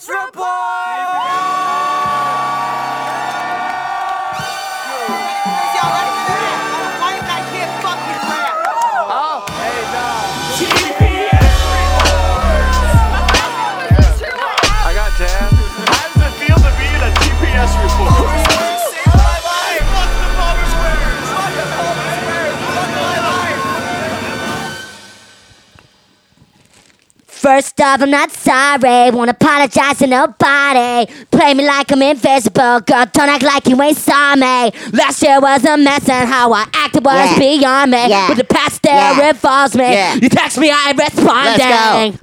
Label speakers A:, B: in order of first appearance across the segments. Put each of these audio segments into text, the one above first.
A: TPS report.
B: Off, I'm not sorry. Won't apologize to nobody. Play me like I'm invisible. Girl, don't act like you ain't saw me. Last year was a mess, and how I acted was
C: Yeah.
B: beyond me.
C: Yeah.
B: With the past there
C: Yeah.
B: involves me.
C: Yeah.
B: You text me, I responding.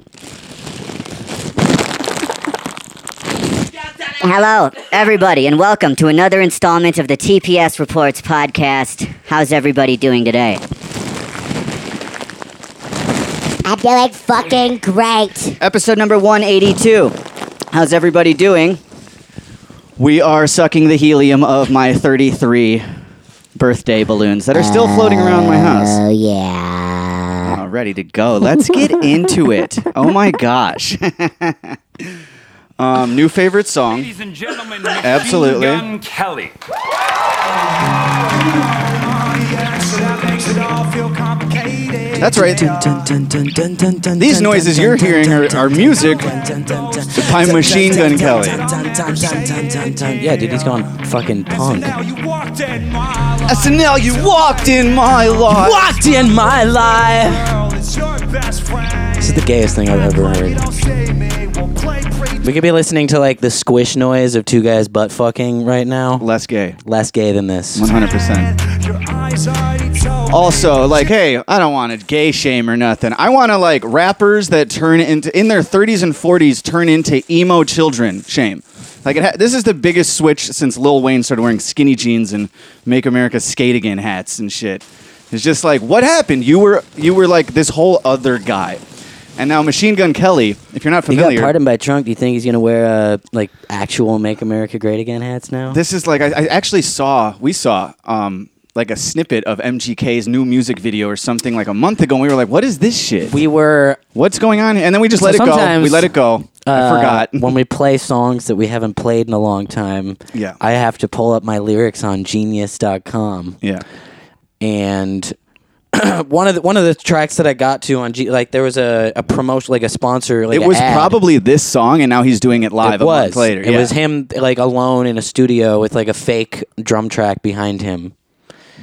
C: Hello, everybody, and welcome to another installment of the TPS Reports podcast. How's everybody doing today?
B: I'm doing fucking great.
C: Episode number 182. How's everybody doing? We are sucking the helium of my 33 birthday balloons that are still floating around my house.
B: Oh, yeah.
C: Oh, ready to go. Let's get into it. Oh my gosh. um, new favorite song.
D: Ladies and gentlemen,
C: Absolutely.
D: Gun Kelly.
C: That's right. These noises you're hearing are, are music by Machine Gun Kelly.
E: Yeah, dude, he's gone fucking punk.
C: SNL, you walked in my life.
E: Walked in my life. This is the gayest thing I've ever heard. We could be listening to like the squish noise of two guys butt fucking right now.
C: Less gay.
E: Less gay than this.
C: 100%. Also, like, hey, I don't want to gay shame or nothing. I want to like rappers that turn into in their 30s and 40s turn into emo children shame. Like, it ha- this is the biggest switch since Lil Wayne started wearing skinny jeans and "Make America Skate Again" hats and shit. It's just like, what happened? You were you were like this whole other guy, and now Machine Gun Kelly. If you're not familiar,
E: He got pardoned by Trump. Do you think he's gonna wear uh, like actual "Make America Great Again" hats now?
C: This is like I, I actually saw we saw um like a snippet of MGK's new music video or something like a month ago. and We were like, "What is this shit?
E: we were
C: What's going on?" And then we just let it go. We let it go. I
E: uh,
C: forgot.
E: when we play songs that we haven't played in a long time.
C: Yeah.
E: I have to pull up my lyrics on Genius.com.
C: yeah,
E: and one of the one of the tracks that I got to on G, like there was a, a promotion, like a sponsor, like
C: it was
E: ad.
C: probably this song, and now he's doing it live
E: it
C: a
E: was
C: month later.
E: It
C: yeah.
E: was him like alone in a studio with like a fake drum track behind him.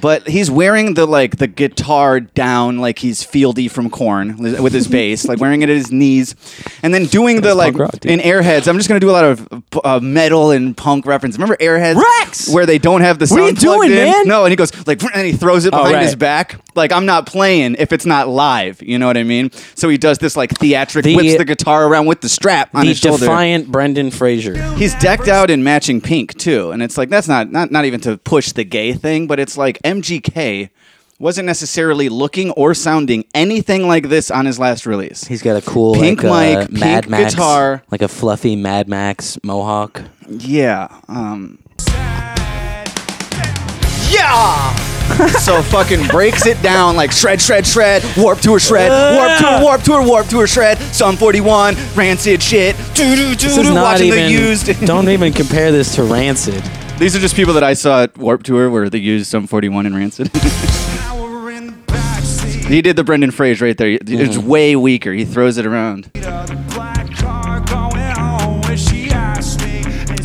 C: But he's wearing the like the guitar down like he's Fieldy from Korn with his bass, like wearing it at his knees, and then doing the like
E: rock,
C: in Airheads. I'm just gonna do a lot of uh, metal and punk reference. Remember Airheads?
E: Rex!
C: where they don't have the
E: What are you
C: plugged
E: doing,
C: in?
E: man?
C: No, and he goes like, and he throws it
E: Oh,
C: behind
E: right.
C: his back. Like I'm not playing if it's not live. You know what I mean? So he does this like theatric,
E: The-
C: whips the guitar around with the strap on
E: the
C: his shoulder.
E: defiant Brendan Fraser.
C: He's decked out in matching pink too, and it's like that's not not not even to push the gay thing, but it's like MGK wasn't necessarily looking or sounding anything like this on his last release.
E: He's got a cool
C: Pink
E: like, uh,
C: mic,
E: Mad
C: pink
E: Max
C: guitar.
E: like a fluffy Mad Max mohawk.
C: Yeah. Um, yeah. so fucking breaks it down like shred, shred, shred, warp to a shred, warp to a warp to a warp to a shred. Sum 41, rancid shit. Doo doo
E: This
C: doo
E: is
C: doo.
E: not
C: Watching
E: even.
C: the used.
E: don't even compare this to Rancid.
C: These are just people that I saw at Warp Tour where they used Sum 41 and Rancid. he did the Brendan Fraser right there. It's
E: Mm-hmm.
C: way weaker. He throws it around.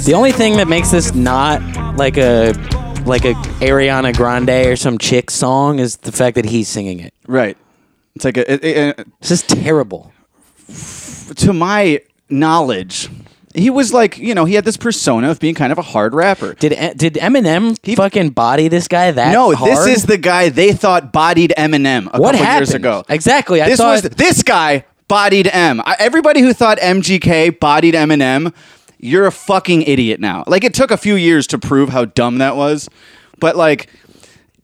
E: The only thing that makes this not like a like a Ariana Grande or some chick song is the fact that he's singing it.
C: Right. It's like a, it- it-
E: This is terrible.
C: to my knowledge, he was like, you know, he had this persona of being kind of a hard rapper.
E: Did did Eminem fucking body this guy that
C: No,
E: hard?
C: this is the guy they thought bodied Eminem a
E: what
C: couple
E: happened
C: years ago.
E: Exactly. I
C: this
E: thought
C: was this guy bodied M. I, everybody who thought MGK bodied Eminem, you're a fucking idiot now. Like it took a few years to prove how dumb that was, but like.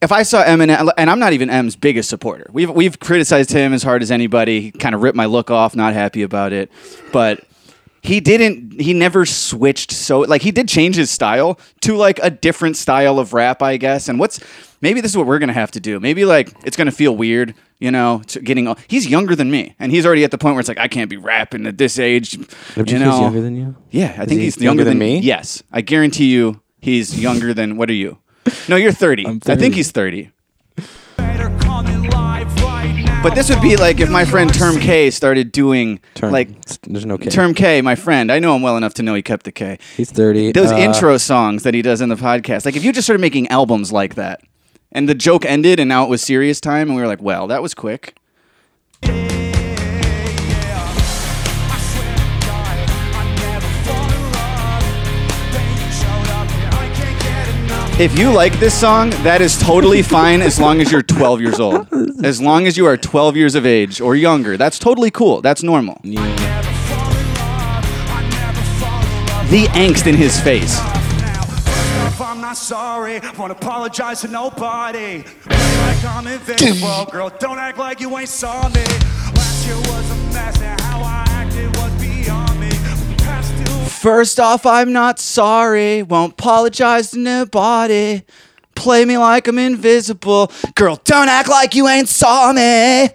C: If I saw Eminem, and I'm not even M's biggest supporter, we've we've criticized him as hard as anybody. He kind of ripped my look off, not happy about it, but he didn't. He never switched. So like he did change his style to like a different style of rap, I guess. And what's maybe this is what we're gonna have to do. Maybe like it's gonna feel weird, you know, to getting. He's younger than me, and he's already at the point where it's like I can't be rapping at this age.
E: Don't
C: you know,
E: he's younger than you?
C: yeah, I think
E: he
C: he's younger, than,
E: me?
C: Yes, I guarantee you, he's younger than. What are you? No, you're 30.
E: I'm
C: I think he's 30.
D: Better coming live right now.
C: But this would be like if my friend Term K started doing
E: Term,
C: like
E: there's no K.
C: Term K, my friend. I know him well enough to know he kept the K.
E: He's 30.
C: Those
E: Uh,
C: intro songs that he does in the podcast. Like if you just started making albums like that, and the joke ended, and now it was serious time, and we were like, well, that was quick. If you like this song, that is totally fine as long as you're 12 years old. As long as you are 12 years of age or younger, that's totally cool. That's normal.
E: Yeah.
C: The angst in his face.
D: I'm not sorry, won't apologize to nobody. Play like I'm invincible, girl. Don't act like you ain't saw me. Last year was a mess, and how I acted was
C: First off, I'm not sorry. Won't apologize to nobody. Play me like I'm invisible. Girl, don't act like you ain't saw me.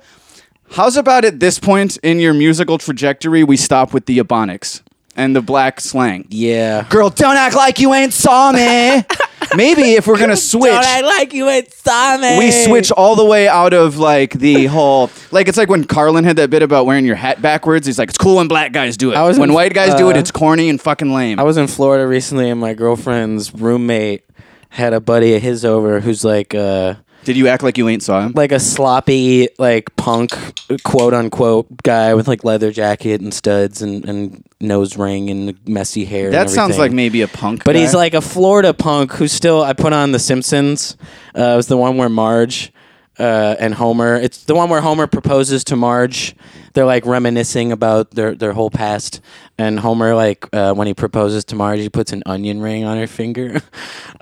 C: How's about at this point in your musical trajectory, we stop with the Ebonics and the black slang?
E: Yeah.
C: Girl, don't act like you ain't saw me. Maybe if we're gonna switch, I
E: like you ain't saw me.
C: we switch all the way out of like the whole like it's like when Carlin had that bit about wearing your hat backwards. He's like, it's cool when black guys do it.
E: I was
C: when
E: in-
C: white guys do it,
E: uh,
C: it's corny and fucking lame.
E: I was in Florida recently, and my girlfriend's roommate had a buddy of his over who's like, uh,
C: Did you act like you ain't saw him?
E: like a sloppy, like punk, quote unquote, guy with like leather jacket and studs and, and nose ring and messy hair. and
C: That sounds
E: everything.
C: like maybe a punk.
E: But he's
C: guy.
E: like a Florida punk who's still. I put on The Simpsons. Uh, it was the one where Marge uh, and Homer. It's the one where Homer proposes to Marge. They're like reminiscing about their their whole past. And Homer, like uh, when he proposes to Marge, he puts an onion ring on her finger.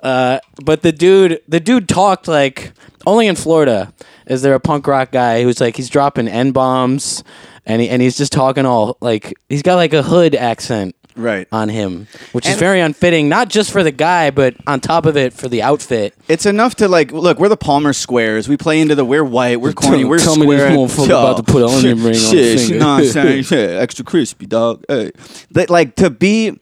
E: Uh, but the dude, the dude talked like only in Florida is there a punk rock guy who's like he's dropping n bombs. And, he, and he's just talking all like he's got like a hood accent
C: right.
E: on him, which is very unfitting, not just for the guy, but on top of it for the outfit.
C: It's enough to like look. We're the Palmer Squares. We play into the we're white. We're corny. We're
E: tell me this
C: square.
E: motherfucker about to put an onion ring on
C: shit,
E: his
C: You know what I'm saying? Shit, extra crispy, dog. Hey. But, like to be.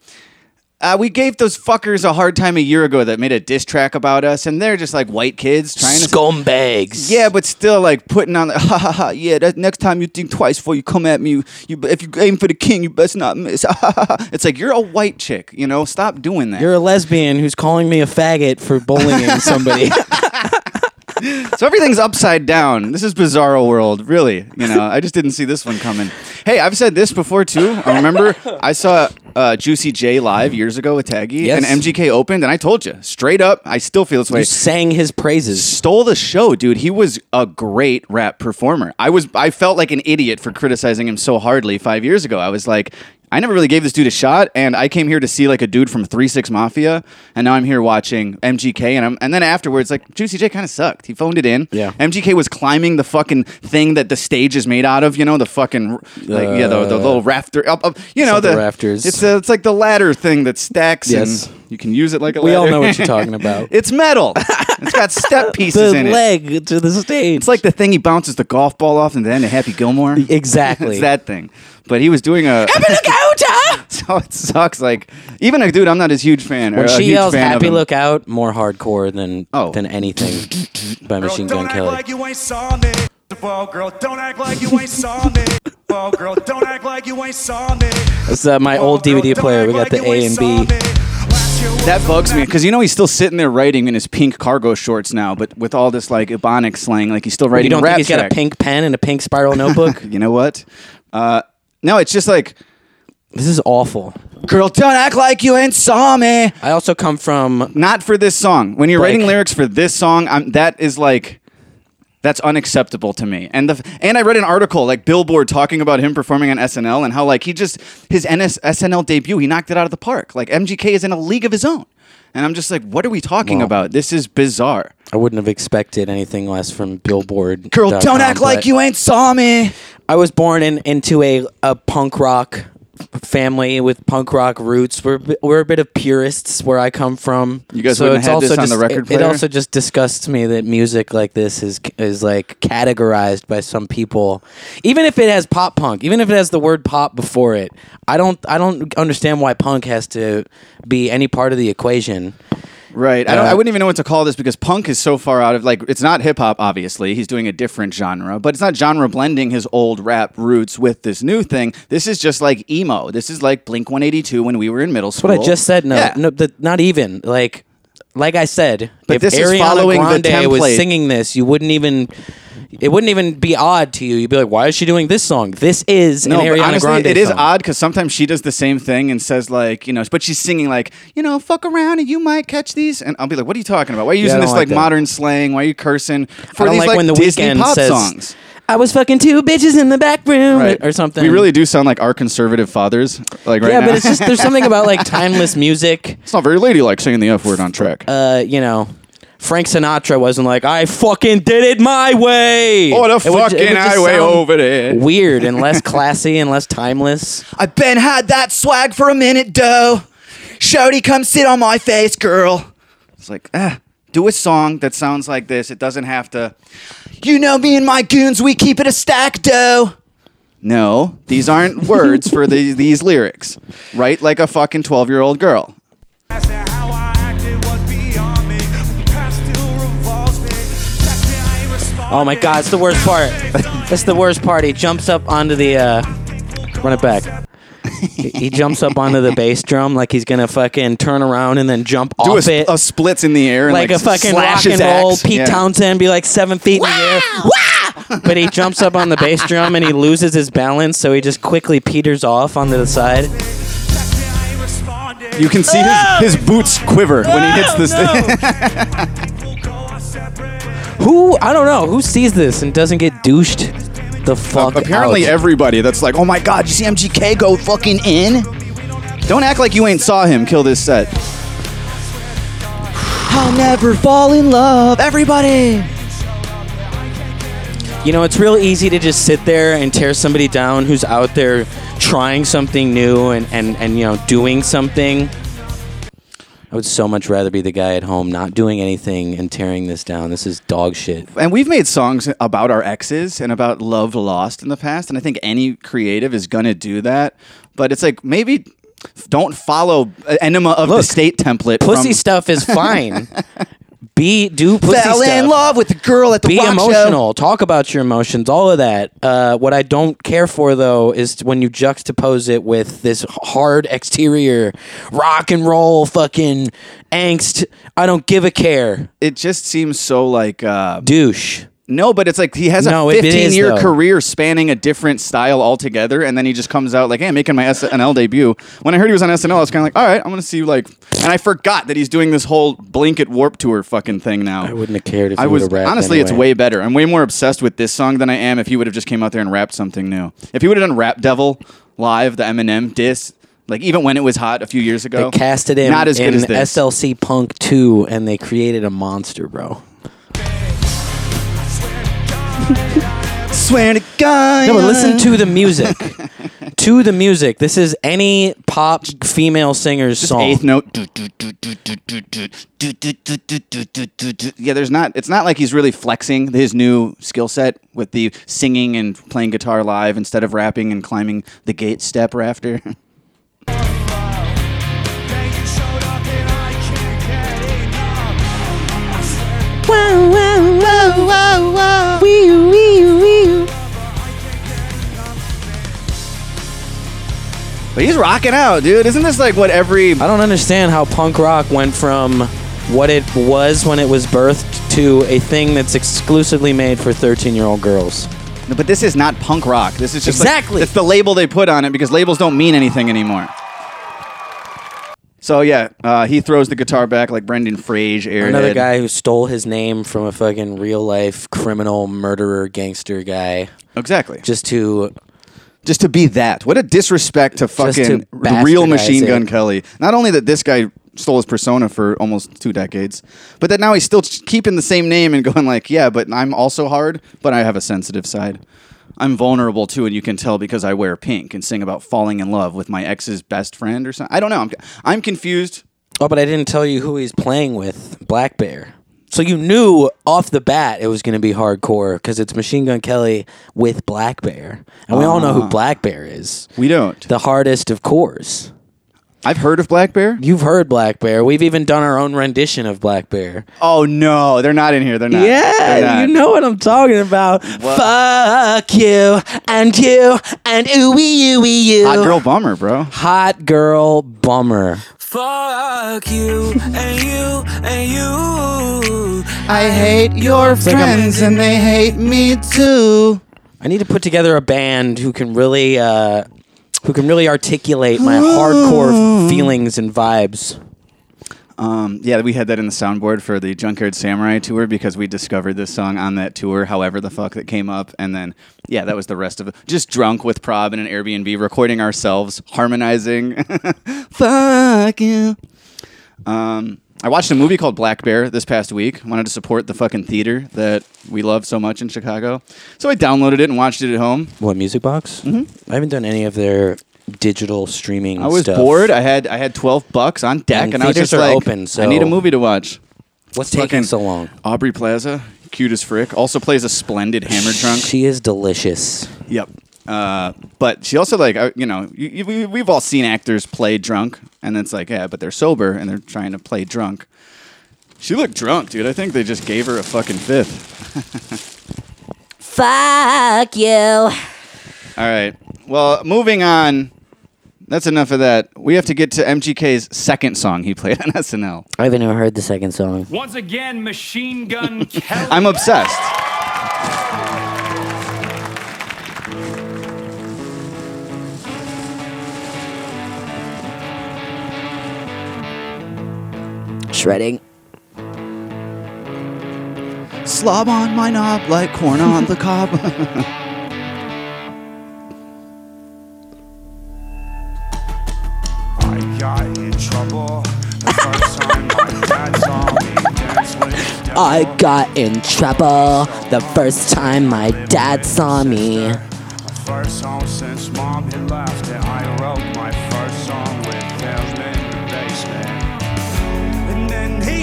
C: Uh, we gave those fuckers a hard time a year ago that made a diss track about us, and they're just like white kids trying to.
E: Scumbags.
C: Yeah, but still, like putting on the ha ha ha. Yeah, that next time you think twice before you come at me. You, you if you aim for the king, you best not miss. Ha, ha, ha. it's like you're a white chick, you know. Stop doing that.
E: You're a lesbian who's calling me a faggot for bullying somebody.
C: So everything's upside down. This is bizarro world, really. You know, I just didn't see this one coming. Hey, I've said this before too. I remember I saw uh, Juicy J live years ago with Taggy,
E: Yes.
C: and MGK opened, and I told you straight up, I still feel this way.
E: you sang his praises.
C: Stole the show, dude. He was a great rap performer. I was, I felt like an idiot for criticizing him so hardly five years ago. I was like. I never really gave this dude a shot, and I came here to see like a dude from Three Six Mafia, and now I'm here watching MGK, and I'm, and then afterwards, like Juicy J kind of sucked. He phoned it in.
E: Yeah.
C: MGK was climbing the fucking thing that the stage is made out of. You know, the fucking like yeah, the, the little rafter up, up you know
E: Something
C: the
E: rafters.
C: It's a, it's like the ladder thing that stacks.
E: Yes.
C: and you can use it like a.
E: We all know what you're talking about.
C: it's metal. it's got step pieces
E: the
C: in it.
E: leg to the stage.
C: It's like the thing he bounces the golf ball off in the end Happy Gilmore.
E: exactly.
C: it's that thing. But he was doing a. Happy Lookout. so it sucks. Like even a dude, I'm not as huge fan. or
E: when
C: a
E: she
C: huge
E: yells
C: fan of
E: "Happy
C: him.
E: Look Out," more hardcore than
C: Oh.
E: than anything by Machine Gun Kelly.
D: like you ain't saw me. Well, girl, don't act like you ain't saw me. Well, girl, don't act like you ain't saw me.
E: It's uh, my old
D: girl,
E: DVD player. We got
D: like
E: the A and B.
D: me. Last year was
C: That bugs me because you know he's still sitting there writing in his pink cargo shorts now, but with all this like Ebonic slang, like he's still writing
E: You don't
C: a rap
E: think he's got
C: track.
E: a pink pen and a pink spiral notebook?
C: You know what? Uh, no, it's just like,
E: this is awful.
C: girl, don't act like you ain't saw me.
E: I also come from
C: Not for this song. When you're
E: Like-
C: writing lyrics for this song, I'm, that is like that's unacceptable to me. And the and I read an article like Billboard talking about him performing on SNL and how like he just his NS, SNL debut he knocked it out of the park. Like MGK is in a league of his own. And I'm just like, what are we talking
E: Well-
C: about? This is bizarre.
E: I wouldn't have expected anything less from Billboard.
C: Girl, don't act like you ain't saw me.
E: I was born in into a, a punk rock family with punk rock roots. We're we're a bit of purists where I come from.
C: You guys
E: so
C: wouldn't
E: it's
C: have
E: also
C: this on
E: just,
C: the record
E: it, it also just disgusts me that music like this is is like categorized by some people, even if it has pop punk, even if it has the word pop before it. I don't I don't understand why punk has to be any part of the equation.
C: Right. I, don't,
E: Uh,
C: I wouldn't even know what to call this because punk is so far out of like it's not hip hop. Obviously, he's doing a different genre, but it's not genre blending his old rap roots with this new thing. This is just like emo. This is like Blink One Eighty Two when we were in middle school.
E: What I just said, no,
C: Yeah.
E: no, the, not even like, like I said,
C: But
E: if
C: this is
E: Ariana
C: following the
E: Grande was singing this, you wouldn't even, it wouldn't even be odd to you. You'd be like, why is she doing this song? This is
C: No,
E: an Ariana
C: honestly,
E: Grande
C: it is
E: song.
C: odd because sometimes she does the same thing and says like, you know, but she's singing like, you know, fuck around and you might catch these, and I'll be like, what are you talking about? Why are you
E: Yeah,
C: using this
E: like
C: like, modern slang? Why are you cursing for
E: I don't
C: these
E: like,
C: like,
E: when the
C: Disney
E: weekend
C: pop
E: says,
C: songs?
E: "I was fucking two bitches in the back room"
C: Right.
E: or something.
C: We really do sound like our conservative fathers, like right
E: yeah,
C: now.
E: but it's just there's something about like timeless music.
C: It's not very ladylike saying the F word on track.
E: Uh, you know. Frank Sinatra wasn't like, I fucking did it my way.
C: oh, the
E: It would ju- it
C: fucking
E: would
C: highway over there.
E: Weird and less classy and less timeless.
C: I've been had that swag for a minute, dough. Shouty, come sit on my face, girl. It's like, ah, do a song that sounds like this. It doesn't have to. You know me and my goons, we keep it a stack, dough. No, these aren't words for the, these lyrics. Write like a fucking 12 year old girl.
E: Oh my god, it's the worst part. it's the worst part. He jumps up onto the uh run it back. he, he jumps up onto the bass drum like he's gonna fucking turn around and then jump
C: Do a,
E: off it.
C: Do a splits in the air and
E: like,
C: like,
E: a fucking
C: slash
E: rock and roll
C: axe.
E: Pete
C: Yeah.
E: Townshend be like seven feet in the air. Wah! But he jumps up on the bass drum and he loses his balance, so he just quickly peters off onto the side.
D: Text me, I ain't responding.
C: You can see his, his boots quiver when he hits this
E: no. Who I don't know who sees this and doesn't get douched the fuck
C: Apparently,
E: out.
C: everybody that's like, oh my god, you see MGK go fucking in? Don't act like you ain't saw him kill this set. I'll never fall in love, everybody.
E: You know, it's real easy to just sit there and tear somebody down who's out there trying something new and, and, and you know, doing something. I would so much rather be the guy at home not doing anything and tearing this down. This is dog shit.
C: And we've made songs about our exes and about love lost in the past, and I think any creative is gonna do that. But it's like maybe don't follow enema of the state template.
E: Pussy
C: from,
E: stuff is fine. be do pussy
C: Fell
E: stuff.
C: in love with the girl at the
E: be
C: rock show.
E: emotional. Talk about your emotions. All of that. Uh, what I don't care for though is when you juxtapose it with this hard exterior, rock and roll, fucking angst. I don't give a care.
C: It just seems so like uh,
E: Douche.
C: No, but it's like he has
E: No,
C: a
E: it
C: 15
E: is,
C: year
E: though.
C: career spanning a different style altogether, and then he just comes out like, "Hey, I'm making my SNL debut." When I heard he was on SNL, I was kind of like, "All right, I'm gonna see like," and I forgot that he's doing this whole Blanket Warp Tour fucking thing now.
E: I wouldn't have cared if
C: I
E: he
C: was
E: rapped.
C: honestly, it's
E: anyway.
C: way better. I'm way more obsessed with this song than I am if he would have just came out there and rapped something new. If he would have done Rap Devil live, the Eminem diss, like even when it was hot a few years ago,
E: They casted him
C: not as
E: in
C: good as this.
E: SLC Punk 2 and they created a monster, bro.
C: Swear to God.
E: No, but listen to the music. to the music. This is any pop female singer's
C: Just
E: song.
C: eighth note. Yeah, there's not. It's not like he's really flexing his new skill set with the singing and playing guitar live instead of rapping and climbing the gate step rafter.
D: Then you showed up and I can't get enough. I swear
B: Wow, wow, wow, wow, wow. Wee, wee, wee.
C: but he's rocking out, dude. Isn't this like what every?
E: I don't understand how punk rock went from what it was when it was birthed to a thing that's exclusively made for 13 year old girls.
C: But this is not punk rock. This is just like-
E: Exactly.
C: it's the label they put on it because labels don't mean anything anymore. So yeah, uh, he throws the guitar back like Brendan Frage. Airhead.
E: Another guy who stole his name from a fucking real life criminal, murderer, gangster guy
C: Exactly.
E: just to.
C: just to be that. What a disrespect to fucking
E: to
C: real Machine
E: it.
C: Gun Kelly. Not only that this guy stole his persona for almost two decades, but that now he's still keeping the same name and going like, yeah, but I'm also hard, but I have a sensitive side. I'm vulnerable too, and you can tell because I wear pink and sing about falling in love with my ex's best friend or something. I don't know. I'm I'm confused.
E: Oh, but I didn't tell you who he's playing with, Black Bear. So you knew off the bat it was going to be hardcore because it's Machine Gun Kelly with Black Bear, and we all know who ah. Black Bear is,
C: We don't.
E: the hardest of cores.
C: I've heard of Black Bear.
E: You've heard Black Bear. We've even done our own rendition of Black Bear.
C: Oh no, they're not in here. They're not. They're
E: Yeah,
C: not.
E: you know what I'm talking about. Fuck you and you and ooey ooey you.
C: Hot girl bummer, bro.
E: Hot girl bummer.
A: Fuck you and you and you.
C: I hate your
E: like I'm-
C: friends and they hate me too.
E: I need to put together a band who can really, uh, who can really articulate my hardcore feelings and vibes.
C: Um, yeah, we had that in the soundboard for the Junkyard Samurai tour because we discovered this song on that tour, however the fuck that came up. And then, yeah, that was the rest of it. Just drunk with Prob in an Airbnb, recording ourselves, harmonizing. fuck you. Um, I watched a movie called Black Bear this past week. Wanted to support the fucking theater that we love so much in Chicago. So I downloaded it and watched it at home.
E: What Music Box? Mm-hmm. I haven't done any of their digital streaming.
C: I was
E: stuff.
C: bored. I had I had 12 bucks on deck
E: And
C: and, I was just
E: are
C: like
E: open, so-
C: I need a movie to watch.
E: What's taking
C: fucking-
E: so long?
C: Aubrey Plaza, cute as frick, also plays a splendid hammer drunk.
E: She is delicious.
C: Yep. Uh, but she also like uh, you know you, you, we- we've all seen actors play drunk, and it's like yeah, but they're sober and they're trying to play drunk. She looked drunk, dude. I think they just gave her a fucking fifth.
B: Fuck you.
C: All right. Well, moving on. That's enough of that. We have to get to MGK's second song he played on SNL.
E: I haven't even heard the second song.
F: Once again, Machine Gun Kelly.
C: I'm obsessed.
E: Shredding.
C: Slob on my knob like corn on the cob.
D: I got in trouble the first time my dad saw me dance with the devil.
B: I got in trouble the first time my dad saw me.
D: First song since mom had left and I wrote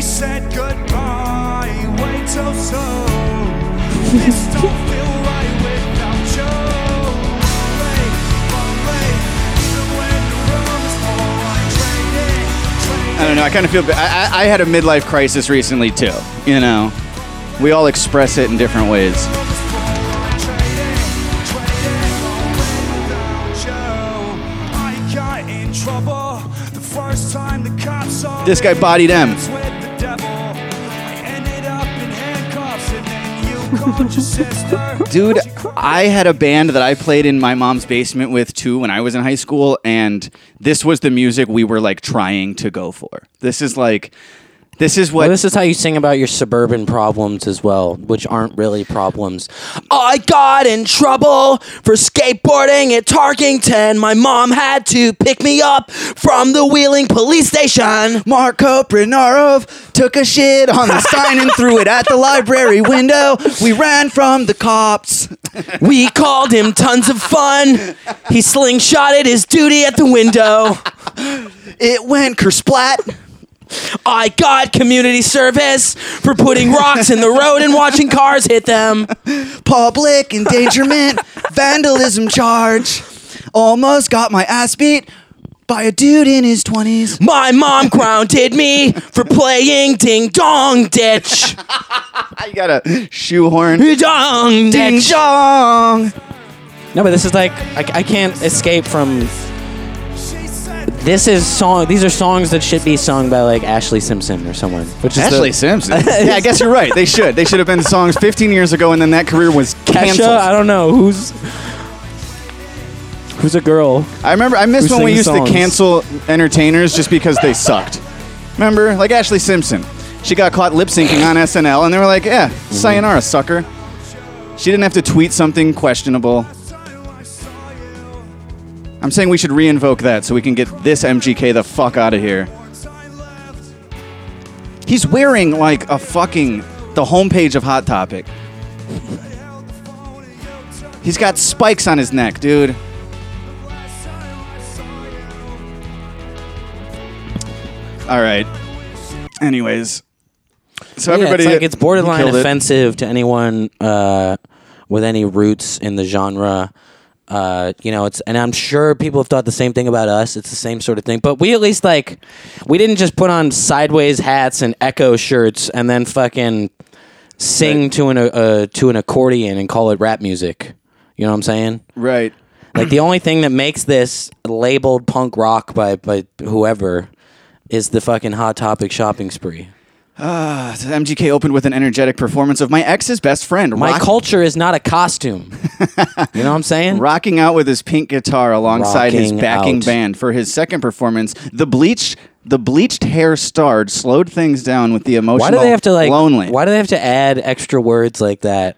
D: said goodbye, way too soon. This don't feel right without you. Late, late, even when the room is full, I trade it, trade
C: I don't know. I kind of feel. I, I I had a midlife crisis recently too. You know, we all express it in different ways. This guy bodied M. Dude, I had a band that I played in my mom's basement with too when I was in high school, and this was the music we were like trying to go for. This is like, this is what.
E: Well, this is how you sing about your suburban problems as well, which aren't really problems. I got in trouble for skateboarding at Tarkington. My mom had to pick me up from the Wheeling police station.
C: Marco Prinarov took a shit on the sign and threw it at the library window. We ran from the cops.
E: We called him tons of fun. He slingshotted his duty at the window.
C: It went kersplat.
E: I got community service for putting rocks in the road and watching cars hit them.
C: Public endangerment, vandalism charge. Almost got my ass beat by a dude in his 20s.
E: My mom grounded me for playing ding dong ditch.
C: You got a shoehorn.
E: Dong
C: Ding
E: ditch.
C: dong.
E: No, but this is like I, I can't escape from. This is song. These are songs that should be sung by like Ashlee Simpson or someone. Which is
C: Ashlee
E: the,
C: Simpson. yeah, I guess you're right. They should. They should have been songs 15 years ago, and then that career was
E: Kesha.
C: canceled.
E: I don't know who's who's a girl.
C: I remember. I miss when we used
E: songs?
C: to cancel entertainers just because they sucked. Remember, like Ashlee Simpson. She got caught lip syncing on SNL, and they were like, "Yeah,
E: Mm-hmm.
C: sayonara, sucker." She didn't have to tweet something questionable. I'm saying we should reinvoke that so we can get this MGK the fuck out of here. He's wearing like a fucking the homepage of Hot Topic. He's got spikes on his neck, dude. All right. Anyways, so
E: Yeah,
C: everybody,
E: it's like it's borderline
C: killed it.
E: offensive to anyone uh, with any roots in the genre. Uh, you know, it's and I'm sure people have thought the same thing about us. It's the same sort of thing, but we at least like we didn't just put on sideways hats and echo shirts and then fucking sing to an uh, to an accordion and call it rap music. You know what I'm saying?
C: Right.
E: Like the only thing that makes this labeled punk rock by by whoever is the fucking hot topic shopping spree.
C: Ah, MGK opened with an energetic performance of my ex's best friend,
E: My
C: rock-
E: culture is not a costume. you know what I'm saying?
C: rocking out with his pink guitar alongside his
E: Rocking
C: backing
E: out.
C: band for his second performance. The bleach, the bleached hair starred slowed things down with the emotional.
E: Why do they have to like?
C: lonely?
E: Why do they have to add extra words like that?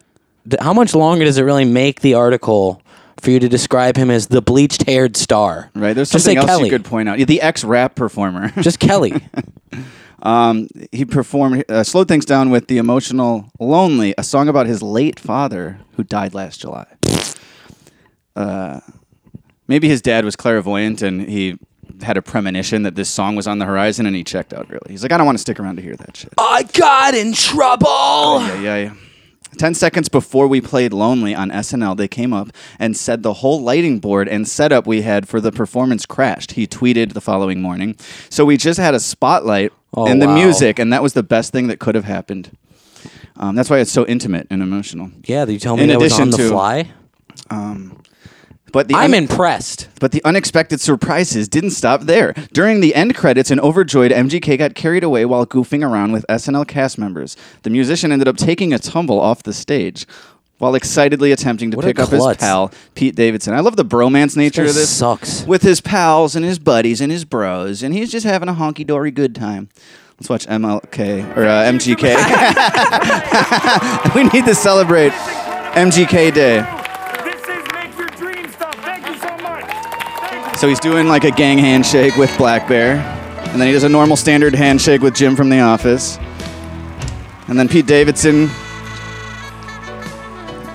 E: Th- How much longer does it really make the article for you to describe him as the bleached-haired star?
C: Right. There's
E: Just
C: something else
E: Kelly.
C: you could point out. The ex rap performer.
E: Just Kelly.
C: he performed, uh, slowed things down with the emotional "Lonely," a song about his late father who died last July. Uh, maybe his dad was clairvoyant and he had a premonition that this song was on the horizon, and he checked out. Really, he's like, I don't want to stick around to hear that shit.
A: I got in trouble.
C: Yeah, yeah, yeah. Ten seconds before we played "Lonely" on SNL, they came up and said the whole lighting board and setup we had for the performance crashed. He tweeted the following morning. So we just had a spotlight
E: Oh,
C: and the
E: wow.
C: music, and that was the best thing that could have happened. Um, that's why it's so intimate and emotional.
E: yeah, you tell me
C: In
E: that was on the
C: to-
E: fly.
C: But the
E: I'm
C: un-
E: impressed.
C: But the unexpected surprises didn't stop there. During the end credits, an overjoyed MGK got carried away while goofing around with SNL cast members. The musician ended up taking a tumble off the stage while excitedly attempting to
E: What a
C: pick up his
E: klutz.
C: pal, Pete Davidson. I love the bromance nature
E: guy
C: of this.
E: sucks.
C: With his pals and his buddies and his bros, and he's just having a honky dory good time. Let's watch MLK or uh, MGK. we need to celebrate MGK Day.
F: This is Make Your Dream stuff. Thank you so much.
C: So he's doing like a gang handshake with Black Bear, and then he does a normal standard handshake with Jim from The Office, and then Pete Davidson.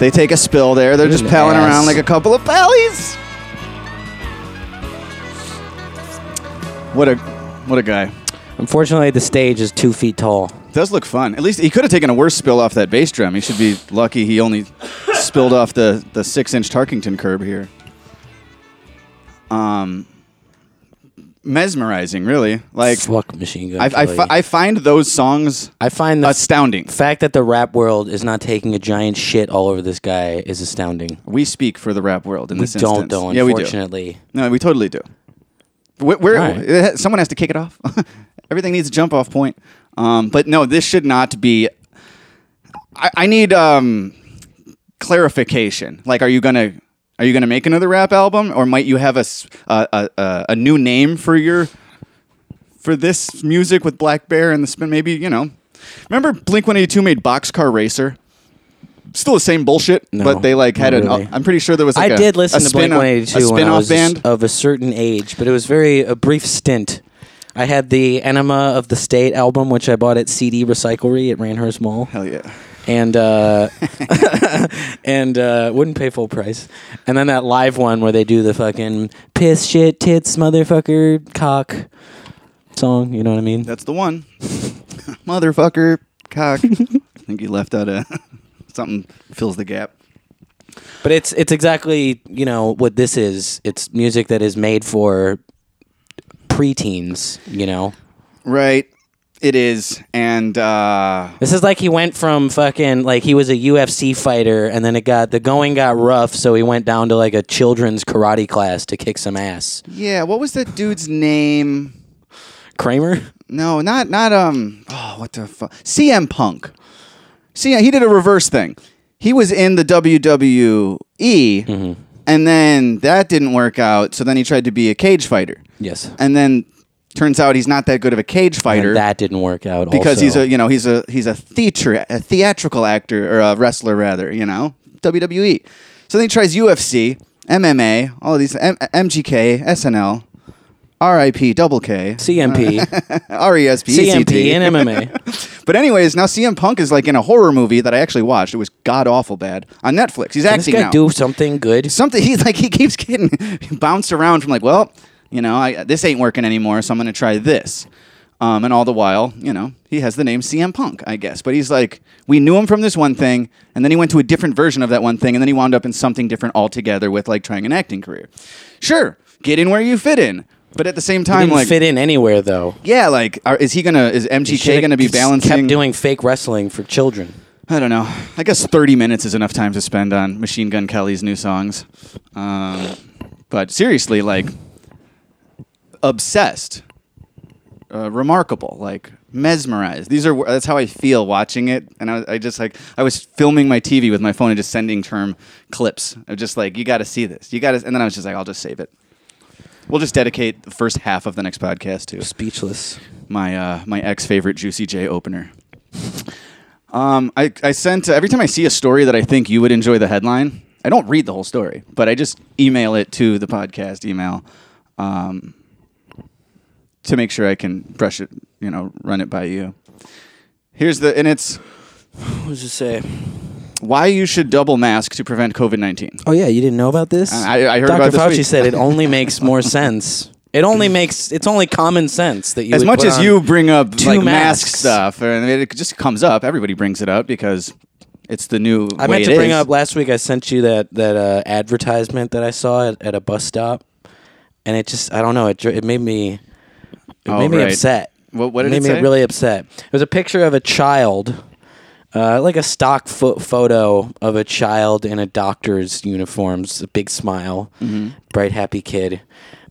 C: They take a spill there. They're just palling
E: ass.
C: around like a couple of pallies. What a what a guy.
E: Unfortunately, the stage is two feet tall.
C: Does look fun. At least he could have taken a worse spill off that bass drum. He should be lucky he only spilled off the, the six inch Tarkington curb here. Um, mesmerizing, really. Like
E: Fuck Machine Gun
C: I, I,
E: Kelly.
C: fi- I find those songs
E: I find the
C: astounding.
E: fact that the rap world is not taking a giant shit all over this guy is astounding.
C: We speak for the rap world in
E: We
C: this
E: don't,
C: instance.
E: though,
C: yeah, we do.
E: unfortunately.
C: No, we totally do. We're, we're,
E: All right.
C: someone has to kick it off. Everything needs a jump off point. Um, but no, this should not be. I, I need um, clarification. Like, are you gonna are you gonna make another rap album, or might you have a a new name for your for this music with Black Bear and the spin? Maybe you know. Remember, Blink One Eighty Two made Boxcar Racer. Still the same bullshit,
E: No,
C: but they like had an.
E: really.
C: I'm pretty sure there was. Like
E: I
C: a-
E: did listen
C: a
E: to Blink 182
C: a
E: when I
C: spin-off band.
E: of a certain age, but it was very a brief stint. I had the Enema of the State album, which I bought at CD Recyclery at Randhurst Mall,
C: Hell yeah.
E: And uh, and uh, wouldn't pay full price. And then that live one where they do the fucking piss shit tits motherfucker cock song. You know what I mean?
C: That's the one. Motherfucker, cock. I think you left out a something fills the gap.
E: But it's it's exactly you know what this is. It's music that is made for preteens. You know,
C: Right. It is, and uh,
E: this is like he went from fucking like he was a UFC fighter, and then it got the going got rough, so he went down to like a children's karate class to kick some ass.
C: yeah. What was that dude's name?
E: Kramer.
C: No, not not um. Oh, what the fuck? CM Punk. See, he did a reverse thing. He was in the WWE,
E: Mm-hmm.
C: and then that didn't work out. So then he tried to be a cage fighter,
E: Yes.
C: and then turns out he's not that good of a cage fighter.
E: And that didn't work out
C: because
E: also.
C: he's a you know he's a he's a theater a theatrical actor or a wrestler rather you know WWE. So then he tries UFC, MMA, all of these M- MGK, SNL, R.I.P. Double K.
E: CMP, uh,
C: R.E.S.P.
E: CMP, and MMA.
C: But anyways, now CM Punk is like in a horror movie that I actually watched. It was god awful bad on Netflix. He's
E: Can this
C: acting
E: guy
C: now.
E: do something good?
C: Something he's like he keeps getting bounced around from like, well, you know, I, this ain't working anymore, so I'm gonna try this. Um, and all the while, you know, he has the name CM Punk, I guess. But he's like, we knew him from this one thing, and then he went to a different version of that one thing, and then he wound up in something different altogether with like trying an acting career. Sure, get in where you fit in. But at the same time, like,
E: fit in anywhere though.
C: yeah, like, are, is he gonna? Is MGK gonna be balancing?
E: Kept doing fake wrestling for children.
C: I don't know. I guess 30 minutes is enough time to spend on Machine Gun Kelly's new songs. Um, but seriously, like, obsessed, uh, remarkable, like mesmerized. These are that's how I feel watching it. And I, I just like I was filming my TV with my phone and just sending term clips. of just like you got to see this. You got to. And then I was just like, I'll just save it. We'll just dedicate the first half of the next podcast to
E: Speechless.
C: my uh, my ex favorite Juicy J opener. Um, I I sent every time I see a story that I think you would enjoy the headline. I don't read the whole story, but I just email it to the podcast email, um, to make sure I can brush it, you know, run it by you. Here's the and it's
E: What does it say?
C: why you should double mask to prevent COVID nineteen.
E: Oh yeah, you didn't know about this?
C: I- I heard
E: Dr.
C: about this
E: Fauci
C: week.
E: said it only makes more sense. It only makes it's only common sense that you
C: As much as you bring up
E: two
C: like mask stuff, and it just comes up. Everybody brings it up because it's the new.
E: I meant to bring
C: is.
E: up last week. I sent you that that uh, advertisement that I saw at, at a bus stop, and it just I don't know. It it made me it
C: Oh,
E: made me
C: right.
E: upset.
C: What- what did
E: made
C: it
E: made
C: me
E: really upset. It was a picture of a child, uh, like a stock fo- photo of a child in a doctor's uniforms, a big smile,
C: Mm-hmm.
E: bright happy kid,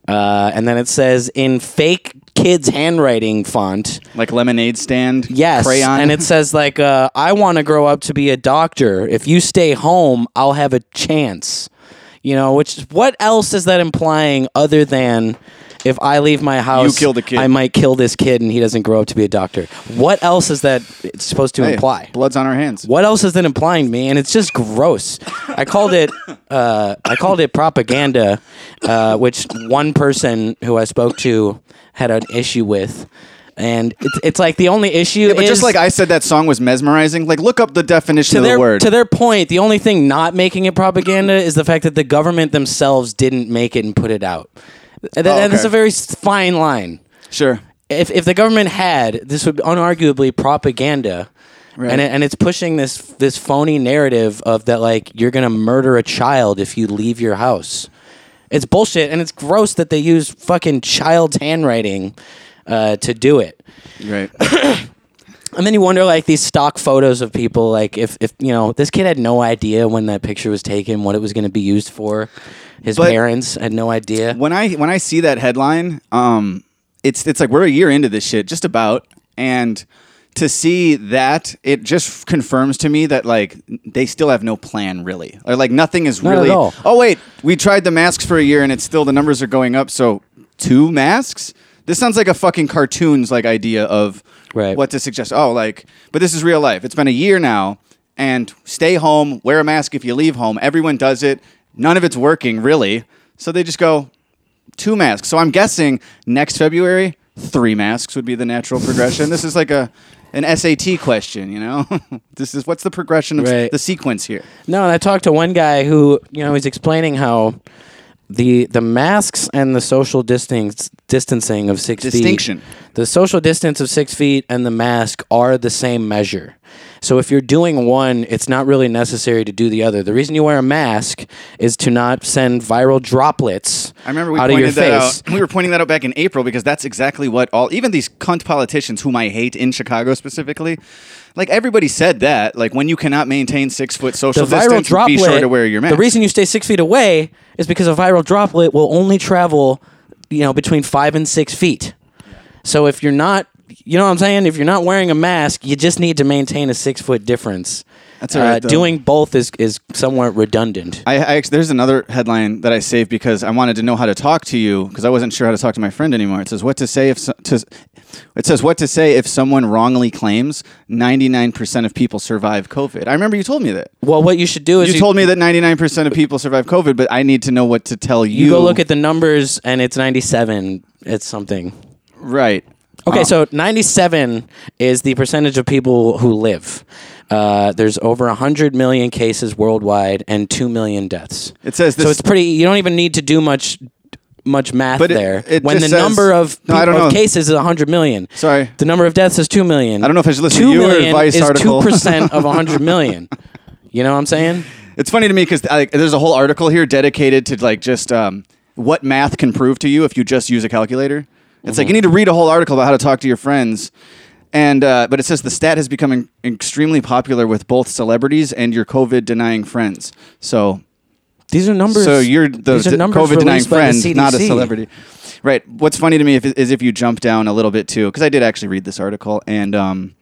E: uh, and then it says in fake kids handwriting font.
C: like lemonade stand.
E: Yes,
C: crayon,
E: and it says like, uh, "I want to grow up to be a doctor. If you stay home, I'll have a chance." You know, which what else is that implying other than if I leave my house,
C: killed a kid.
E: I might kill this kid and he doesn't grow up to be a doctor. What else is that it's supposed to
C: Hey,
E: imply?
C: blood's on our hands.
E: What else is that implying to me? And it's just gross. I called it uh, I called it propaganda, uh, which one person who I spoke to had an issue with. And it's, it's like the only issue
C: Yeah, but
E: is
C: just like I said, that song was mesmerizing. Like, look up the definition
E: to
C: of
E: their
C: the word.
E: to their point, the only thing not making it propaganda is the fact that the government themselves didn't make it and put it out. And that-
C: Oh,
E: That's
C: okay.
E: a very fine line.
C: sure.
E: If if the government had, this would unarguably propaganda.
C: Right.
E: And, it, and it's pushing this this phony narrative of that like you're gonna murder a child if you leave your house. It's bullshit, and it's gross that they use fucking child's handwriting uh, to do it.
C: Right.
E: And then you wonder, like these stock photos of people, like if, if you know this kid had no idea when that picture was taken, what it was going to be used for. His
C: But-
E: parents had no idea.
C: when I when I see that headline, um, it's it's like we're a year into this shit, just about, and to see that it just confirms to me that like they still have no plan really, or like nothing is
E: Not at
C: really.
E: all.
C: Oh wait, we tried the masks for a year and it's still the numbers are going up. So two masks. This sounds like a fucking cartoons like idea of
E: Right.
C: what to suggest. Oh, like, but this is real life. It's been a year now, and stay home, wear a mask if you leave home. Everyone does it. None of it's working really. So they just go two masks. So I'm guessing next February, three masks would be the natural progression. this is like a an SAT question, you know. this is what's the progression of
E: Right.
C: the sequence here.
E: No, and I talked to one guy who, you know, he's explaining how the the masks and the social distance distancing of six
C: Distinction.
E: feet, the social distance of six feet and the mask are the same measure. So if you're doing one, it's not really necessary to do the other. The reason you wear a mask is to not send viral droplets
C: I remember we
E: out of your
C: pointed that
E: face.
C: out. We were pointing that out back in April because that's exactly what all even these cunt politicians whom I hate in Chicago specifically, like everybody said that. Like when you cannot maintain six foot social
E: the viral
C: distance,
E: droplet.
C: be sure to wear your mask.
E: The reason you stay six feet away is because a viral droplet will only travel, you know, between five and six feet. So if you're not, you know what I'm saying? If you're not wearing a mask, you just need to maintain a six foot difference.
C: That's all right,
E: Uh,
C: though.
E: doing both is is somewhat redundant.
C: I, I actually, there's another headline that I saved because I wanted to know how to talk to you because I wasn't sure how to talk to my friend anymore. It says what to say if so, to, it says what to say if someone wrongly claims 99% of people survive COVID. I remember you told me that.
E: Well, what you should do is
C: You told me that 99% of people survive COVID, but I need to know what to tell you.
E: you go look at the numbers, and it's 97 it's something.
C: Right.
E: Okay,
C: Um,
E: so 97 is the percentage of people who live. Uh, there's over 100 million cases worldwide and 2 million deaths.
C: It says
E: so it's pretty you don't even need to do much much math
C: But it-
E: there
C: it
E: when the
C: just says-
E: number of,
C: No, I
E: peop-
C: don't
E: of
C: know.
E: cases is 100 million.
C: Sorry.
E: The number of deaths is 2 million.
C: I don't know if I should listen to
E: 2
C: you or
E: million
C: Vice
E: is
C: article.
E: 2% of 100 million. You know what I'm saying?
C: It's funny to me because like, there's a whole article here dedicated to like just um, what math can prove to you if you just use a calculator. It's like you need to read a whole article about how to talk to your friends. And uh, but it says the stat has become in- extremely popular with both celebrities and your COVID denying friends. So
E: These are numbers.
C: so you're the
E: these are
C: d-
E: numbers
C: COVID denying
E: released by the
C: friend, not a
E: CDC.
C: celebrity. Right. What's funny to me if, is if you jump down a little bit too, because I did actually read this article, and um,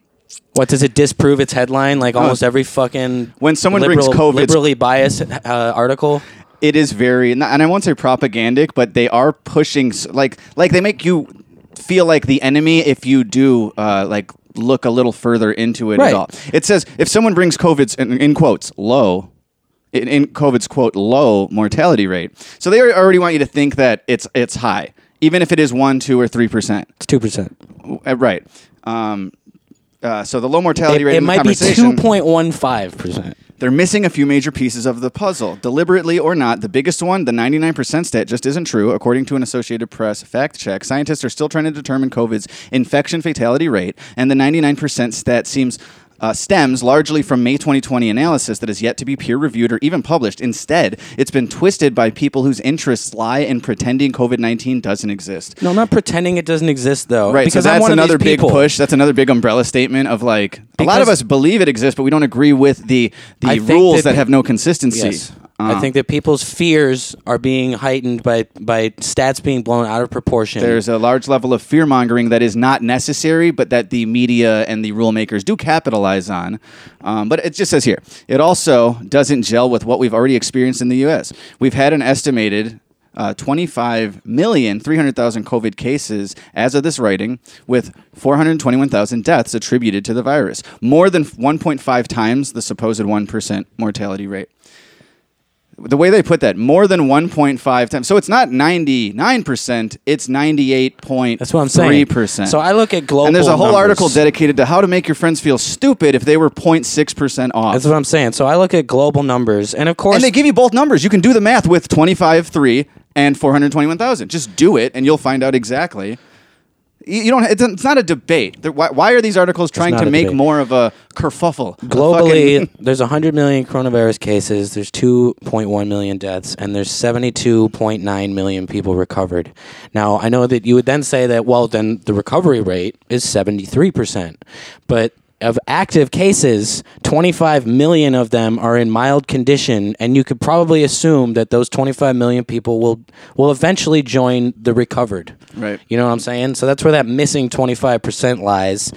E: What does it disprove its headline? Like almost every fucking
C: When someone brings
E: liberal,
C: COVID 's-
E: liberally biased uh, article.
C: It is very and I won't say propagandic, but they are pushing like like they make you feel like the enemy if you do uh, like look a little further into it
E: Right.
C: at all. It says if someone brings COVID's in, in quotes low. In, in COVID's quote low mortality rate, so they already want you to think that it's it's high, even if it is one, two, or three percent.
E: It's two percent.
C: Uh, Right. Um, uh, so the low mortality
E: It,
C: rate
E: it
C: in the
E: might be two point one five percent.
C: They're missing a few major pieces of the puzzle. Deliberately or not, the biggest one, the 99% stat, just isn't true. According to an Associated Press fact check, scientists are still trying to determine COVID's infection fatality rate, and the 99% stat seems. Uh, stems largely from May 2020 analysis that is yet to be peer reviewed or even published. Instead, it's been twisted by people whose interests lie in pretending COVID 19 doesn't exist.
E: No, I'm not pretending it doesn't exist though.
C: Right,
E: Because
C: so that's another big push. That's another big umbrella statement of like a lot of us believe it exists, but we don't agree with the the rules
E: that
C: that, have no consistency.
E: Yes.
C: Uh,
E: I think that people's fears are being heightened by by stats being blown out of proportion.
C: there's a large level of fear mongering that is not necessary, but that the media and the rule makers do capitalize on. Um, but it just says here, it also doesn't gel with what we've already experienced in the U.S. We've had an estimated uh, 25,300,000 COVID cases as of this writing, with 421,000 deaths attributed to the virus, more than 1.5 times the supposed 1% mortality rate. The way they put that, more than 1.5 times. So it's not 99%, it's 98.3%.
E: That's what I'm saying. So I look at global.
C: and there's a whole
E: numbers.
C: article dedicated to how to make your friends feel stupid if they were 0.6% off.
E: That's what I'm saying. So I look at global numbers, and of course,
C: and they give you both numbers. You can do the math with 25.3 and 421,000. Just do it and you'll find out exactly. You don't. It's it's not a debate. Why, why are these articles trying to make
E: debate.
C: more of a kerfuffle? A
E: globally,
C: fucking-
E: there's 100 million coronavirus cases. There's 2.1 million deaths, and there's 72.9 million people recovered. Now, I know that you would then say that, well, then the recovery rate is 73 percent, but of active cases, 25 million of them are in mild condition, and you could probably assume that those 25 million people will will eventually join the recovered.
C: Right.
E: You know what I'm saying? So that's where that missing 25% lies.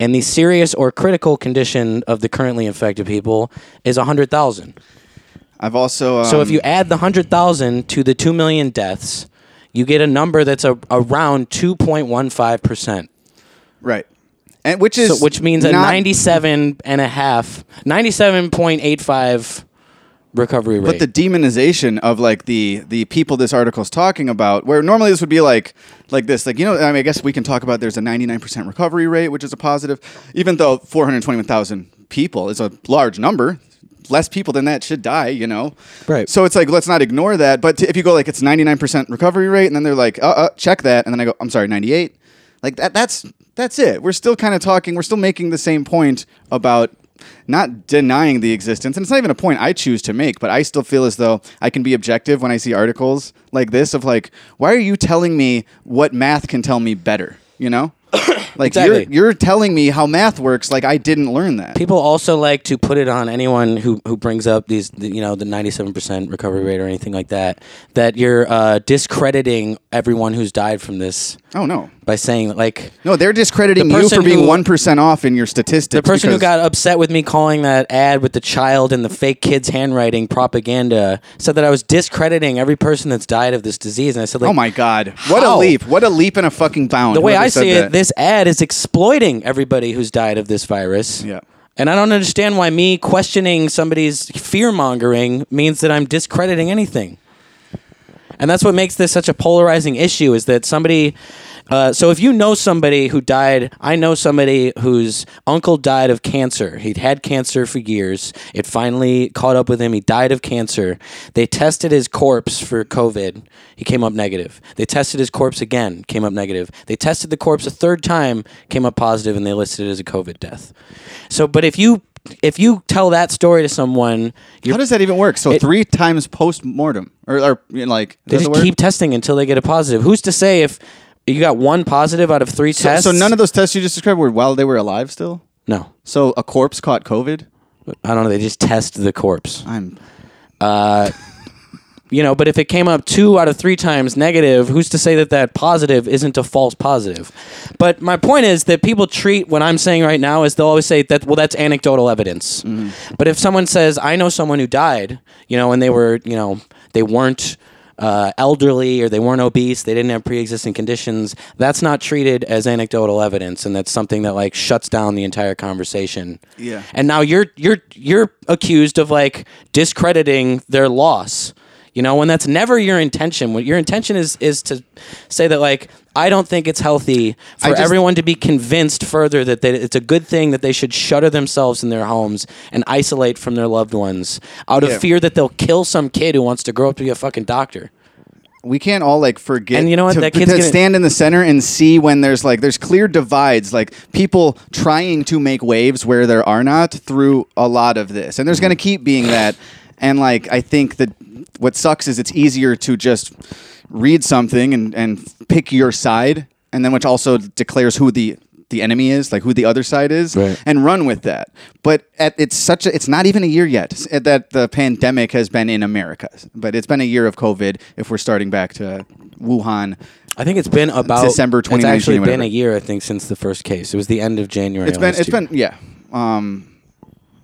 E: And the serious or critical condition of the currently infected people is 100,000.
C: I've also. Um,
E: So if you add the 100,000 to the 2 million deaths, you get a number that's a, around 2.15%.
C: right, and which is
E: So, which means a
C: not-
E: 97 and a half, 97.85 recovery rate.
C: But the demonization of like the the people this article's talking about, where normally this would be like like this, like you know, I, mean, I guess we can talk about there's a 99% recovery rate, which is a positive, even though 421,000 people is a large number. Less people than that should die, you know.
E: Right.
C: So it's like let's not ignore that. But if you go like it's 99% recovery rate, and then they're like, uh, uh, check that, and then I go, I'm sorry, 98. Like that. That's that's it. We're still kind of talking. We're still making the same point about not denying the existence. And it's not even a point I choose to make, but I still feel as though I can be objective when I see articles like this of like, why are you telling me what math can tell me better? You know? Like
E: Exactly.
C: you're you're telling me how math works like I didn't learn that.
E: People also like to put it on anyone who, who brings up these, you know, the 97% recovery rate or anything like that, that you're uh, discrediting everyone who's died from this
C: oh no.
E: by saying, like,
C: No, they're discrediting
E: The
C: you for being one percent off in your statistics.
E: the person who got upset with me calling that ad with the child and the fake kid's handwriting propaganda said that I was discrediting every person that's died of this disease. And I said, like,
C: Oh my god. What a leap. What a leap and a fucking bound.
E: the way I see
C: that.
E: it, this ad is exploiting everybody who's died of this virus.
C: Yeah.
E: And I don't understand why me questioning somebody's fear mongering means that I'm discrediting anything. And that's what makes this such a polarizing issue is that somebody. Uh, so if you know somebody who died, I know somebody whose uncle died of cancer. He'd had cancer for years. It finally caught up with him. He died of cancer. They tested his corpse for COVID. He came up negative. They tested his corpse again, came up negative. They tested the corpse a third time, came up positive, and they listed it as a COVID death. So, but if you if you tell that story to someone,
C: How does that even work? So
E: It-
C: three times post mortem, or, or you know, like
E: They just
C: the word?
E: keep testing until they get a positive. Who's to say if you got one positive out of three
C: So,
E: tests?
C: so none of those tests you just described were while they were alive still.
E: No,
C: So a corpse caught COVID.
E: I don't know. They just test the corpse.
C: I'm uh,
E: You know, but if it came up two out of three times negative, who's to say that that positive isn't a false positive? But my point is that people treat what I'm saying right now as they'll always say that, well, that's anecdotal evidence. But if someone says, I know someone who died, you know, and they were, you know, they weren't uh, elderly or they weren't obese, they didn't have pre existing conditions, that's not treated as anecdotal evidence. And that's something that like shuts down the entire conversation.
C: Yeah.
E: And now you're you're you're accused of like discrediting their loss. You know, when that's never your intention. What your intention is is to say that like I don't think it's healthy for
C: just-
E: everyone to be convinced further that they, it's a good thing that they should shutter themselves in their homes and isolate from their loved ones out of fear that they'll kill some kid who wants to grow up to be a fucking doctor.
C: we can't all like forget
E: And you know what?
C: to,
E: That kid's
C: to
E: gonna-
C: stand in the center and see when there's like there's clear divides like people trying to make waves where there are not through a lot of this and there's going to keep being that and like i think that what sucks is it's easier to just read something and and pick your side and then which also declares who the the enemy is like who the other side is
E: Right.
C: and run with that but at, it's such a it's not even a year yet that the pandemic has been in america but it's been a year of covid if we're starting back to wuhan
E: I think it's been about
C: December
E: It's actually been a year, I think, since the first case. It was the end of January.
C: it's been it's
E: year.
C: been yeah um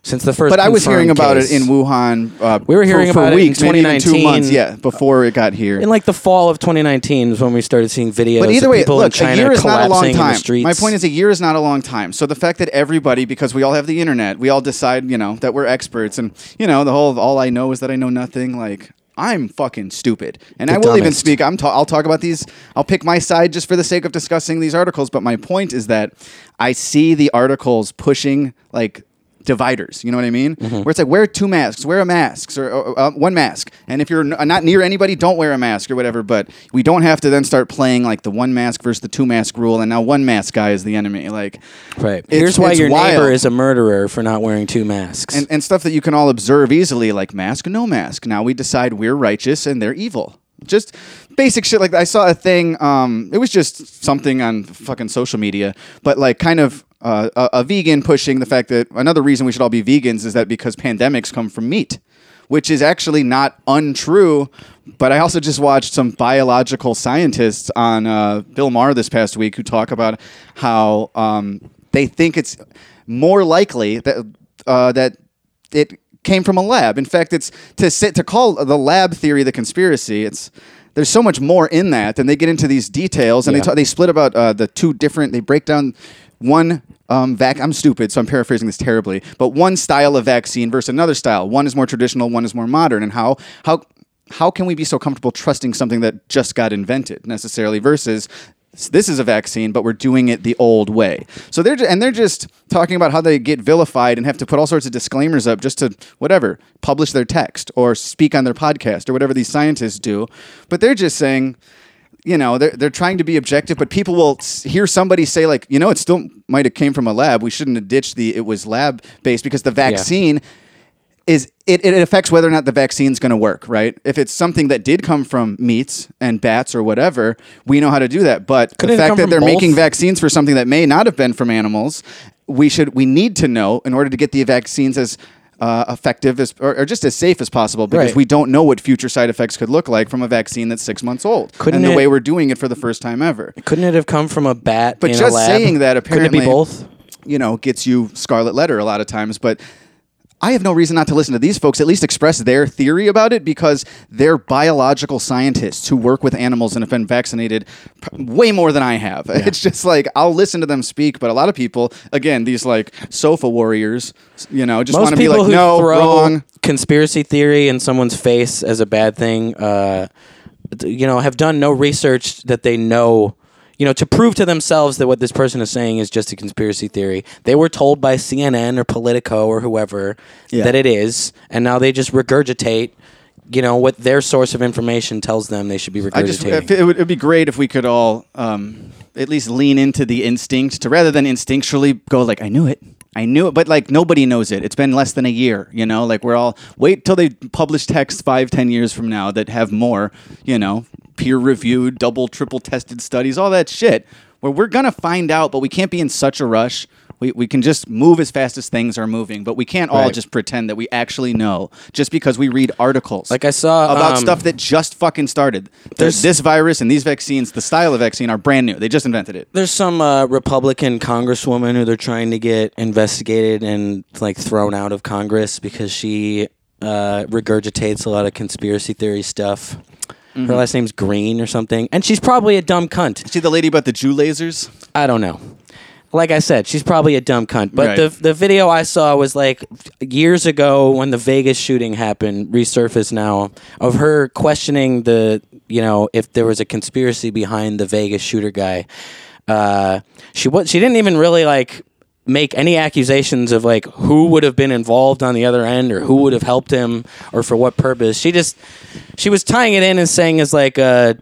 E: since the first.
C: but i was hearing about
E: case.
C: it in wuhan uh,
E: We were hearing
C: for, for
E: about it in
C: weeks maybe even two months yeah before it got here
E: in like the fall of 2019 is when we started seeing videos.
C: But either way, look,
E: in China
C: a year is not a long
E: collapsing in the
C: time. My point is, a year is not a long time. So the fact that everybody, because we all have the internet, we all decide, you know, that we're experts, and you know, the whole all I know is that I know nothing. Like I'm fucking stupid, and
E: The
C: I will even speak. I'm. Ta- I'll talk about these. I'll pick my side just for the sake of discussing these articles. But my point is that I see the articles pushing like dividers. You know what I mean?
E: Mm-hmm.
C: Where it's like wear two masks, wear a mask or uh, uh, one mask, and if you're n- not near anybody, don't wear a mask or whatever. But we don't have to then start playing like the one mask versus the two mask rule, and now one mask guy is the enemy. Like
E: right.
C: it's-
E: Here's why your
C: wild.
E: neighbor is a murderer for not wearing two masks.
C: and, and stuff that you can all observe easily, like mask, no mask. Now we decide we're righteous and they're evil. Just basic shit like. I saw a thing. Um, it was just something on fucking social media, but like kind of uh, a, a vegan pushing the fact that another reason we should all be vegans is that because pandemics come from meat, which is actually not untrue. But I also just watched some biological scientists on uh, Bill Maher this past week who talk about how um, they think it's more likely that uh, that it came from a lab. In fact, it's to sit to call the lab theory the conspiracy. It's there's so much more in that, and they get into these details, and
E: Yeah.
C: they ta- they split about uh, the two different. They break down one um, vac. I'm stupid, so I'm paraphrasing this terribly. But one style of vaccine versus another style. One is more traditional, one is more modern, and how how how can we be so comfortable trusting something that just got invented necessarily versus this is a vaccine, but we're doing it the old way. So they're and they're just talking about how they get vilified and have to put all sorts of disclaimers up just to whatever publish their text or speak on their podcast or whatever these scientists do. But they're just saying, you know, they're they're trying to be objective, but people will hear somebody say like, you know, it still might have came from a lab. We shouldn't have ditched the it was lab based because the vaccine is it, it affects whether or not the vaccine's going to work, right? If it's something that did come from meats and bats or whatever, we know how to do that. But
E: Couldn't
C: the fact that they're
E: both?
C: making vaccines for something that may not have been from animals, we should we need to know in order to get the vaccines as uh, effective as or, or just as safe as possible because
E: Right.
C: we don't know what future side effects could look like from a vaccine that's six months old.
E: Couldn't
C: and the
E: it-
C: way we're doing it for the first time ever.
E: Couldn't it have come from a bat?
C: But just saying that apparently,
E: Couldn't it be both.
C: you know, gets you scarlet letter a lot of times. But I have no reason not to listen to these folks at least express their theory about it because they're biological scientists who work with animals and have been vaccinated way more than I have. It's just like I'll listen to them speak, but a lot of people, again, these like sofa warriors, you know, just want to be like, no, wrong.
E: conspiracy theory in someone's face as a bad thing uh, you know, have done no research that they know. You know, to prove to themselves that what this person is saying is just a conspiracy theory. They were told by CNN or Politico or whoever
C: Yeah.
E: that it is, and now they just regurgitate. You know what their source of information tells them they should be regurgitating.
C: I just it would it'd be great if we could all um, at least lean into the instinct to rather than instinctually go like I knew it. I knew it, but like nobody knows it. It's been less than a year, you know. Like we're all wait till they publish texts five, ten years from now that have more, you know, peer reviewed, double, triple tested studies, all that shit. Where we're gonna find out, but we can't be in such a rush. We, we can just move as fast as things are moving, but we can't all
E: Right.
C: just pretend that we actually know just because we read articles
E: Like I saw,
C: about
E: um,
C: stuff that just fucking started.
E: There's-
C: There's this virus and these vaccines, the style of vaccine are brand new. They just invented it.
E: There's some uh, Republican congresswoman who they're trying to get investigated and like thrown out of Congress because she uh, regurgitates a lot of conspiracy theory stuff.
C: Mm-hmm.
E: Her last name's Greene or something, and she's probably a dumb cunt.
C: See the lady about the Jew lasers?
E: I don't know. Like I said, she's probably a dumb cunt. But
C: Right.
E: the the video I saw was like years ago when the Vegas shooting happened, resurfaced now of her questioning the you know if there was a conspiracy behind the Vegas shooter guy. Uh, she was she didn't even really like make any accusations of like who would have been involved on the other end or who would have helped him or for what purpose. She just she was tying it in and saying as like uh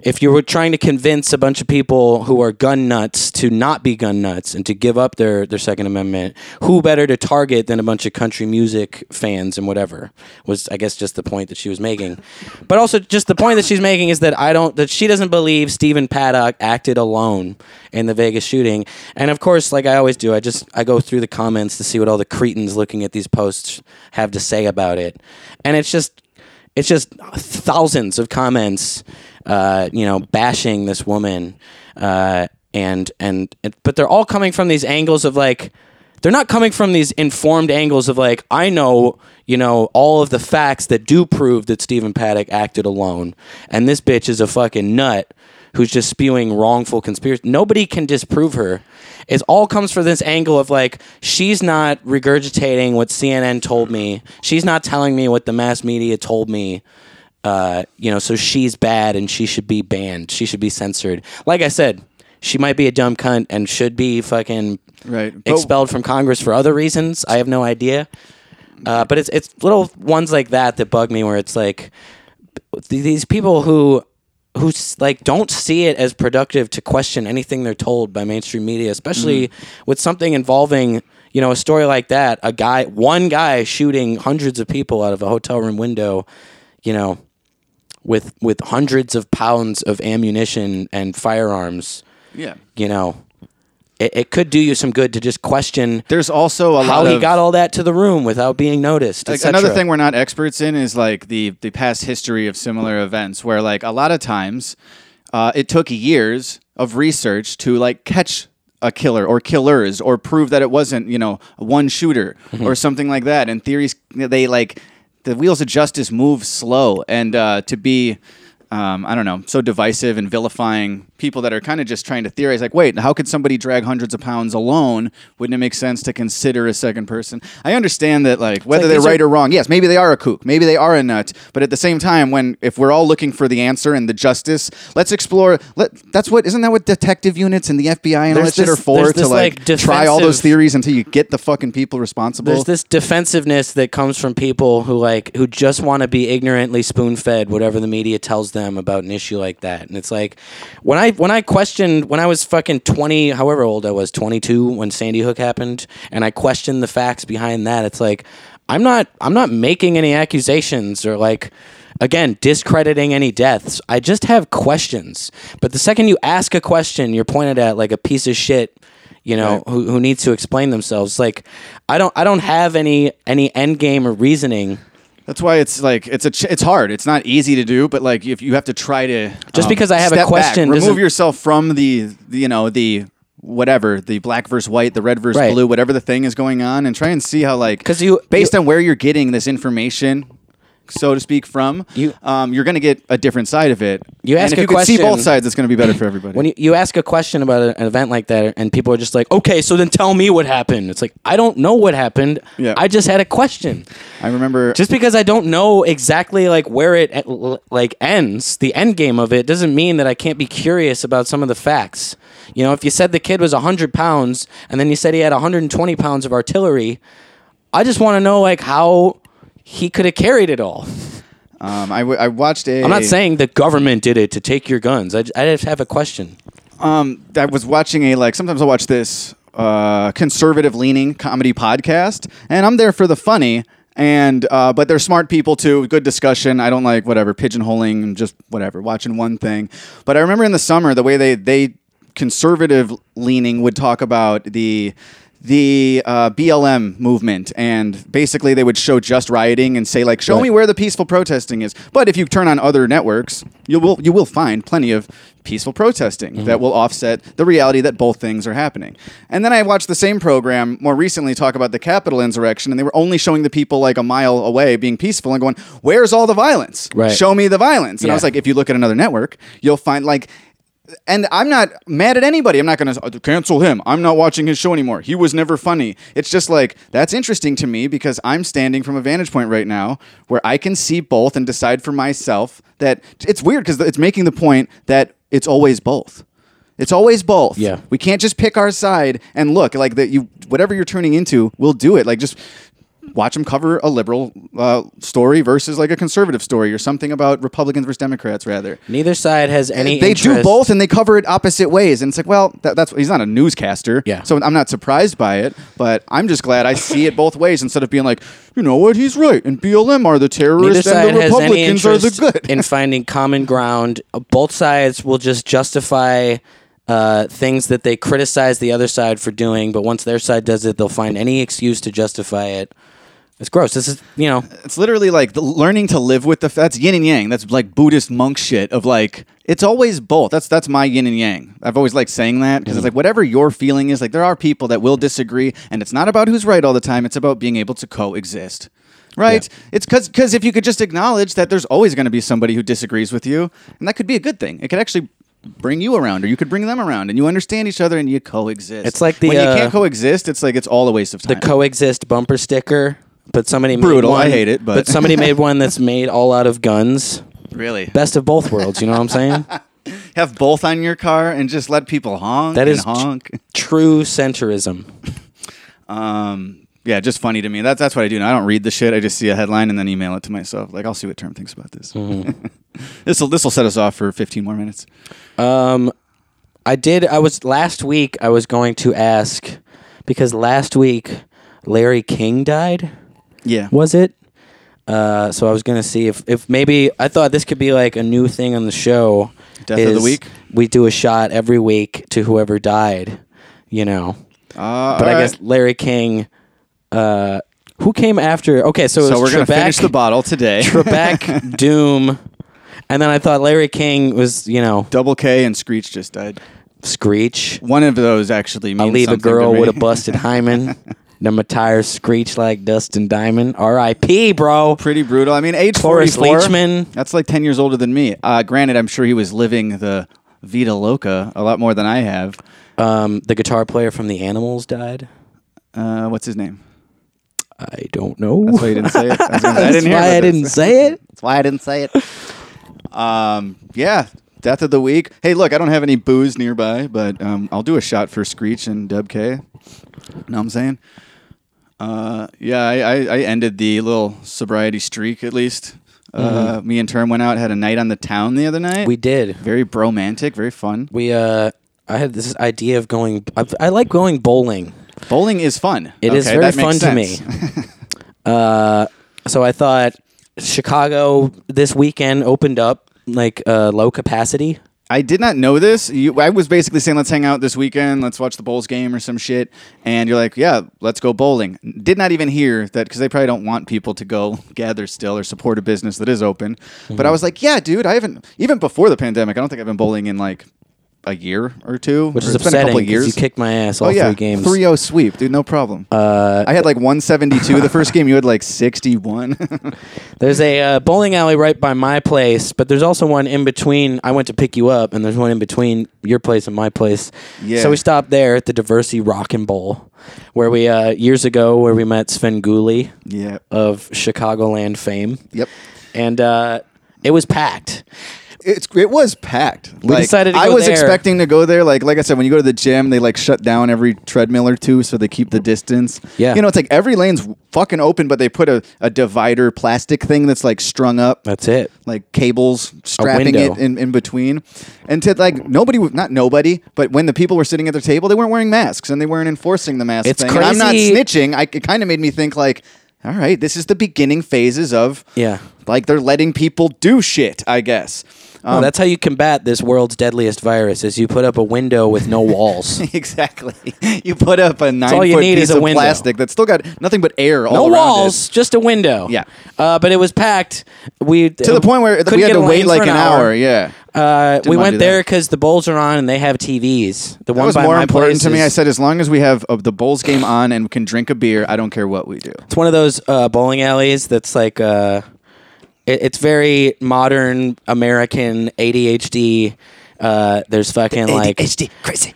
E: if you were trying to convince a bunch of people who are gun nuts to not be gun nuts and to give up their, their Second Amendment, who better to target than a bunch of country music fans and whatever was I guess just the point that she was making. But also just the point that she's making is that I don't that she doesn't believe Stephen Paddock acted alone in the Vegas shooting. And of course, like I always do, I just I go through the comments to see what all the cretins looking at these posts have to say about it. And it's just it's just thousands of comments, uh, you know, bashing this woman, uh, and, and and but they're all coming from these angles of like, they're not coming from these informed angles of like, I know, you know, all of the facts that do prove that Stephen Paddock acted alone, and this bitch is a fucking nut who's just spewing wrongful conspiracy. Nobody can disprove her. It all comes from this angle of like she's not regurgitating what CNN told me. She's not telling me what the mass media told me. Uh, you know, so she's bad and she should be banned. She should be censored. Like I said, she might be a dumb cunt and should be fucking
C: Right.
E: Expelled from Congress for other reasons. I have no idea. Uh, but it's it's little ones like that that bug me, where it's like these people who who like don't see it as productive to question anything they're told by mainstream media, especially with something involving you know a story like that. A guy, one guy shooting hundreds of people out of a hotel room window, you know, with with hundreds of pounds of ammunition and firearms.
C: Yeah.
E: You know, it, it could do you some good to just question
C: There's also a
E: how
C: lot
E: he
C: of
E: got all that to the room without being noticed.
C: like,
E: etc.
C: another thing we're not experts in is like the the past history of similar events where like a lot of times uh, it took years of research to like catch a killer or killers or prove that it wasn't you know one shooter
E: Mm-hmm.
C: or something like that and theories they like the wheels of justice move slow and uh, to be um, I don't know, so divisive and vilifying people that are kind of just trying to theorize, like, wait, how could somebody drag hundreds of pounds alone? Wouldn't it make sense to consider a second person? I understand that, like, whether
E: like
C: they're
E: these are-
C: right or wrong, yes, maybe they are a kook, maybe they are a nut, but at the same time, when if we're all looking for the answer and the justice, let's explore. Let that's what isn't that what detective units and the FBI and all that shit are for to like,
E: like,
C: try all those theories until you get the fucking people responsible.
E: There's this defensiveness that comes from people who like who just want to be ignorantly spoon fed whatever the media tells them about an issue like that. And it's like when I when I questioned when I was fucking twenty, however old I was, twenty two when Sandy Hook happened, and I questioned the facts behind that. It's like I'm not I'm not making any accusations or like again discrediting any deaths. I just have questions. But the second you ask a question, you're pointed at like a piece of shit you know,
C: Right.
E: who, who needs to explain themselves. Like, I don't, I don't have any any end game or reasoning.
C: That's why it's like it's a ch- it's hard. It's not easy to do, but like if you have to try to
E: Just
C: um,
E: because I have a
C: step back,
E: question
C: remove
E: doesn't-
C: yourself from the, the you know the whatever the black versus white, the red versus
E: Right.
C: blue, whatever the thing is going on, and try and see how like
E: because you-
C: based
E: you-
C: on where you're getting this information. So to speak, from,
E: You-
C: um, you're going to get a different side of it.
E: You
C: and
E: ask
C: if
E: a
C: you could see both sides, it's going to be better for everybody.
E: when you, you ask a question about an event like that and people are just like okay so then tell me what happened it's like i don't know what happened
C: Yeah.
E: i just had a question
C: I remember
E: just because i don't know exactly like where it eh, like ends the end game of it doesn't mean that i can't be curious about some of the facts you know if you said the kid was 100 pounds and then you said he had 120 pounds of artillery i just want to know like how he could have carried it all
C: um, I, w- I watched a.
E: i'm not saying the government did it to take your guns I just have a question
C: um, I was watching a like sometimes I watch this uh, conservative leaning comedy podcast, and I'm there for the funny. And uh, but they're smart people too. Good discussion. I don't like whatever pigeonholing and just whatever watching one thing. But I remember in the summer the way they they conservative leaning would talk about the the uh, BLM movement, and basically they would show just rioting and say like, "Show
E: Right.
C: me where the peaceful protesting is." But if you turn on other networks, you will you will find plenty of peaceful protesting that will offset the reality that both things are happening. And then I watched the same program more recently talk about the Capitol insurrection, and they were only showing the people like a mile away being peaceful and going, "Where's all the violence?
E: Right.
C: Show me the violence." And I was like, if you look at another network, you'll find like and I'm not mad at anybody. I'm not going to oh, cancel him. I'm not watching his show anymore. He was never funny. It's just like that's interesting to me because I'm standing from a vantage point right now where I can see both and decide for myself that it's weird because it's making the point that it's always both. It's always both.
E: Yeah.
C: We can't just pick our side and look like that. You whatever you're turning into, we'll do it. Like just watch them cover a liberal uh, story versus like a conservative story or something about Republicans versus Democrats rather
E: neither side has any
C: they do both and they cover it opposite ways and it's like well that, that's he's not a newscaster
E: Yeah.
C: so i'm not surprised by it but i'm just glad i see it both ways instead of being like you know what he's right and blm are the terrorists and the republicans are the good
E: in finding common ground. Both sides will just justify uh, things that they criticize the other side for doing, but once their side does it, they'll find any excuse to justify it. It's gross. This is, you know,
C: it's literally like the learning to live with the that's yin and yang. That's like buddhist monk shit of like it's always both. That's that's my yin and yang. I've always liked saying that because it's like whatever your feeling is like there are people that will disagree and it's not about who's right all the time. It's about being able to coexist right? It's because because if you could just acknowledge that there's always going to be somebody who disagrees with you and that could be a good thing. It could actually bring you around or you could bring them around and you understand each other and you coexist.
E: It's like the,
C: when you
E: uh,
C: can't coexist it's like it's all a waste of time.
E: the coexist bumper sticker. But somebody
C: Brutal.
E: Made
C: I hate it, but-
E: somebody made one that's made all out of guns.
C: really
E: Best of both worlds. You know what I'm saying?
C: have both on your car and just let people honk
E: That is
C: and
E: is tr-
C: honk.
E: True centrism.
C: Um, yeah, just funny to me. That's that's what I do. Now. I don't read the shit. I just see a headline and then email it to myself. Like I'll see what Term thinks about this.
E: Mm-hmm.
C: this will this will set us off for 15 more minutes.
E: Um, I did. I was last week. I was going to ask because last week Larry King died.
C: Yeah.
E: Was it? Uh, so I was gonna see if if maybe I thought this could be like a new thing on the show.
C: Death of the
E: is
C: week?
E: We do a shot every week to whoever died. You know.
C: Uh,
E: But I guess Larry King. Uh, who came after? Okay, so, it
C: so. We're gonna
E: Trebek,
C: finish the bottle today.
E: Trebek, Doom, and then I thought Larry King was you know
C: Double K and Screech just died.
E: Screech.
C: One of those actually means
E: I leave a
C: something to
E: girl
C: me.
E: with a busted hymen. then my tires screech like dust and diamond. R.I.P. Bro.
C: Pretty brutal. I mean, age
E: Cloris
C: 44.
E: Leachman.
C: That's like 10 years older than me. Uh, granted, I'm sure he was living the Vita Loca a lot more than I have.
E: Um, the guitar player from the Animals died.
C: Uh, what's his name?
E: I don't know.
C: That's why you didn't say it. I, was I
E: That's
C: didn't
E: why I didn't say it.
C: That's why I didn't say it. Um, yeah, death of the week. Hey, look, I don't have any booze nearby, but um, I'll do a shot for Screech and Dub K. Know what I'm saying? Uh, yeah, I, I, I ended the little sobriety streak at least. Uh, me and Term went out, had a night on the town the other night.
E: We did.
C: very bromantic, very fun.
E: We uh, I had this idea of going. I, I like going bowling.
C: Bowling is fun.
E: It is
C: Okay,
E: very
C: that makes
E: fun to me. Uh, so I thought Chicago this weekend opened up like uh, low capacity.
C: I did not know this. You, I was basically saying, let's hang out this weekend, let's watch the Bulls game or some shit. And you're like, yeah, let's go bowling. Did not even hear that because they probably don't want people to go gather still or support a business that is open. But
E: Mm-hmm.
C: I was like, yeah, dude, I haven't, even before the pandemic, I don't think I've been bowling in like a year or two,
E: which
C: or
E: is
C: it's been a couple of years.
E: you kicked my ass all
C: oh yeah,
E: three games.
C: 3-0 sweep, dude. No problem. Uh, I had like 172 the first game. You had like 61.
E: There's a uh, bowling alley right by my place, but there's also one in between. I went to pick you up, and there's one in between your place and my place.
C: Yeah.
E: So we stopped there at the Diversey Rock and Bowl, where we uh, years ago where we met Svengoolie
C: yeah.
E: of Chicagoland fame,
C: Yep.
E: and uh, it was packed.
C: It's it was packed.
E: We decided to
C: I
E: go
C: was
E: there.
C: expecting to go there. Like like I said, when you go to the gym, they like shut down every treadmill or two, so they keep the distance.
E: Yeah.
C: you know, it's like every lane's fucking open, but they put a, a divider plastic thing that's like strung up,
E: That's it.
C: like cables strapping
E: window.
C: it in, in between. And to like nobody, not nobody, but when the people were sitting at their table, they weren't wearing masks and they weren't enforcing the mask
E: It's
C: thing. And I'm not snitching. I, it kind of made me think like, all right, this is the beginning phases of
E: Yeah.
C: like they're letting people do shit. I guess.
E: Well,
C: Um,
E: that's how you combat this world's deadliest virus: is you put up a window with no walls.
C: exactly. You put up a nine
E: all you
C: foot
E: need
C: piece
E: is a
C: of
E: window.
C: plastic that's still got nothing but air all around it.
E: no
C: around
E: walls, just a window.
C: Yeah.
E: uh, but it was packed. We
C: To the point where we had to wait like an hour. Yeah.
E: Uh, we
C: wanna
E: went there
C: that.
E: because the Bulls are on and they have TVs. The
C: That
E: one
C: was
E: by
C: more
E: my
C: important
E: place
C: to me.
E: is-
C: I said, as long as we have uh, the Bulls game on and can drink a beer, I don't care what we do.
E: it's one of those uh, bowling alleys that's like uh, it, it's very modern American ADHD. Uh, there's fucking like ADHD
C: crazy.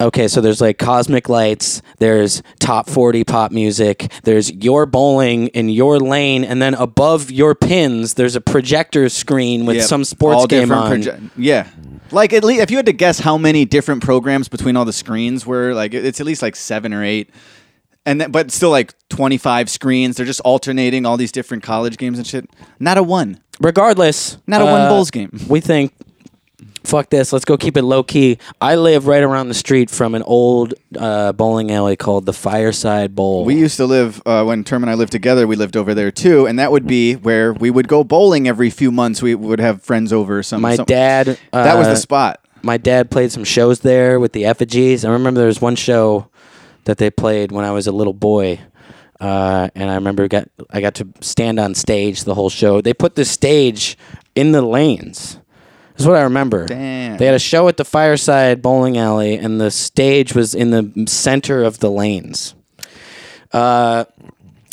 E: okay, so there's like cosmic lights. There's top forty pop music. There's your bowling in your lane, and then above your pins, there's a projector screen with some sports game on.
C: yeah. Like at least if you had to guess how many different programs between all the screens were, like it's at least like seven or eight. And then, but still like 25 screens. They're just alternating all these different college games and shit. Not a one.
E: Regardless,
C: Not a one
E: uh,
C: Bulls game.
E: We think, fuck this. Let's go keep it low key. I live right around the street from an old uh, bowling alley called the Fireside Bowl.
C: We used to live uh, when Term and I lived together. We lived over there too, and that would be where we would go bowling every few months. We would have friends over something.
E: my
C: some-
E: dad. Uh,
C: that was the spot.
E: My dad played some shows there with the effigies. I remember there was one show that they played when I was a little boy. Uh, and I remember got I got to stand on stage the whole show. They put the stage in the lanes. That's what I remember.
C: Damn.
E: They had a show at the Fireside Bowling Alley, and the stage was in the center of the lanes. Uh,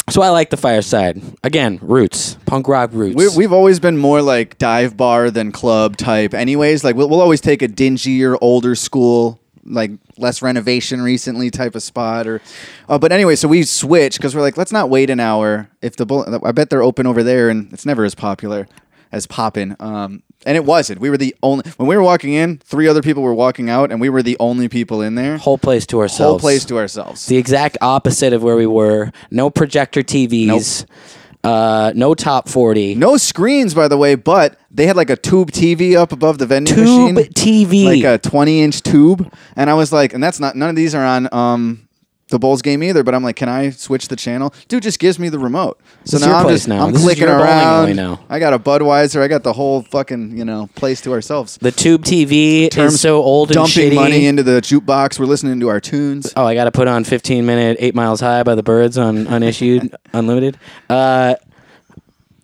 E: so I like the Fireside. Again, roots, punk rock roots.
C: We, we've always been more like dive bar than club type. Anyways, like we'll, we'll always take a dingier, older school, like less renovation recently type of spot. Or, uh, but anyway, so we switched because we're like, let's not wait an hour. If the bull, I bet they're open over there, and it's never as popular as poppin'. Um, and it wasn't. We were the only when we were walking in. Three other people were walking out, and we were the only people in there.
E: whole place to ourselves.
C: Whole place to ourselves.
E: the exact opposite of where we were. No projector TVs. Uh, no top forty.
C: No screens, by the way, but they had like a tube TV up above the vending
E: Tube
C: machine.
E: TV.
C: Like a 20 inch tube. And I was like, and that's not, none of these are on um, the Bulls game either, but I'm like, can I switch the channel? Dude just gives me the remote. So
E: This is
C: now
E: your
C: I'm
E: place
C: just,
E: now.
C: I'm
E: This is
C: clicking
E: your bowling alley
C: around.
E: now.
C: I got a Budweiser. I got the whole fucking, you know, place to ourselves.
E: the tube TV is so old and
C: dumping
E: shitty.
C: money into the jukebox. We're listening to our tunes.
E: Oh, I got to put on 15 minute Eight Miles High by the Byrds on unissued, unlimited. Uh,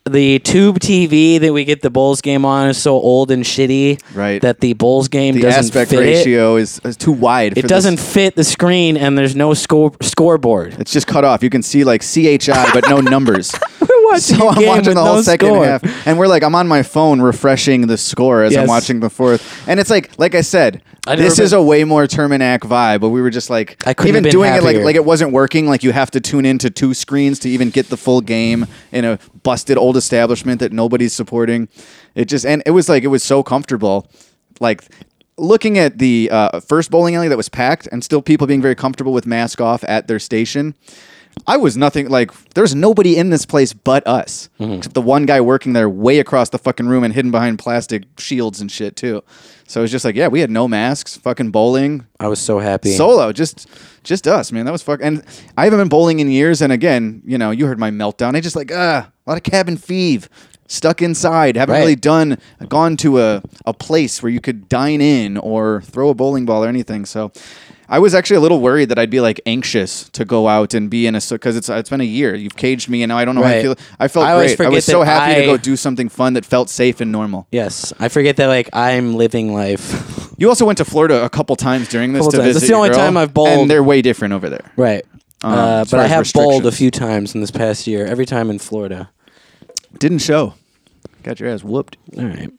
E: the tube TV that we get the Bulls game on is so old and shitty
C: Right.
E: that the Bulls game
C: The
E: doesn't
C: aspect
E: fit it.
C: ratio is, is too wide.
E: It doesn't
C: This.
E: fit the screen, and there's no score scoreboard.
C: It's just cut off. You can see like CHI, but no numbers. so I'm watching the whole
E: no
C: second
E: score.
C: half, and we're like, I'm on my phone refreshing the score as I'm watching the fourth, and it's like, like I said, This is a way more Terminac vibe. But we were just like,
E: I couldn't
C: even
E: been
C: doing it like like it wasn't working. Like you have to tune into two screens to even get the full game in a busted old establishment that nobody's supporting. It just and it was like it was so comfortable, like. Looking at the uh, first bowling alley that was packed, and still people being very comfortable with mask off at their station, I was nothing like there's nobody in this place but us.
E: Mm-hmm.
C: Except the one guy working there way across the fucking room and hidden behind plastic shields and shit too. So it was just like, yeah, we had no masks, fucking bowling,
E: I was so happy.
C: solo, just just us, man. That was fuck and I haven't been bowling in years and again, you know, you heard my meltdown. I just like ah, a lot of cabin fever. Stuck inside, haven't
E: Right.
C: really done gone to a, a place where you could dine in or throw a bowling ball or anything. So I was actually a little worried that I'd be like anxious to go out and be in a because it's it's been a year. You've caged me, and now I don't know how I
E: Right.
C: feel. I felt
E: I always
C: great. I was so
E: that
C: happy to
E: I-
C: go do something fun that felt safe and normal.
E: yes, I forget that like I'm living life.
C: You also went to Florida a couple times during this
E: Couple
C: to
E: times.
C: visit
E: That's the
C: your
E: only
C: girl,
E: time I've bowled.
C: and they're way different over there.
E: Right.
C: Um,
E: uh,
C: as
E: but
C: far
E: I
C: as
E: have bowled a
C: restrictions.
E: few times in this past year. Every time in Florida.
C: Didn't show. Got your ass whooped.
E: All right.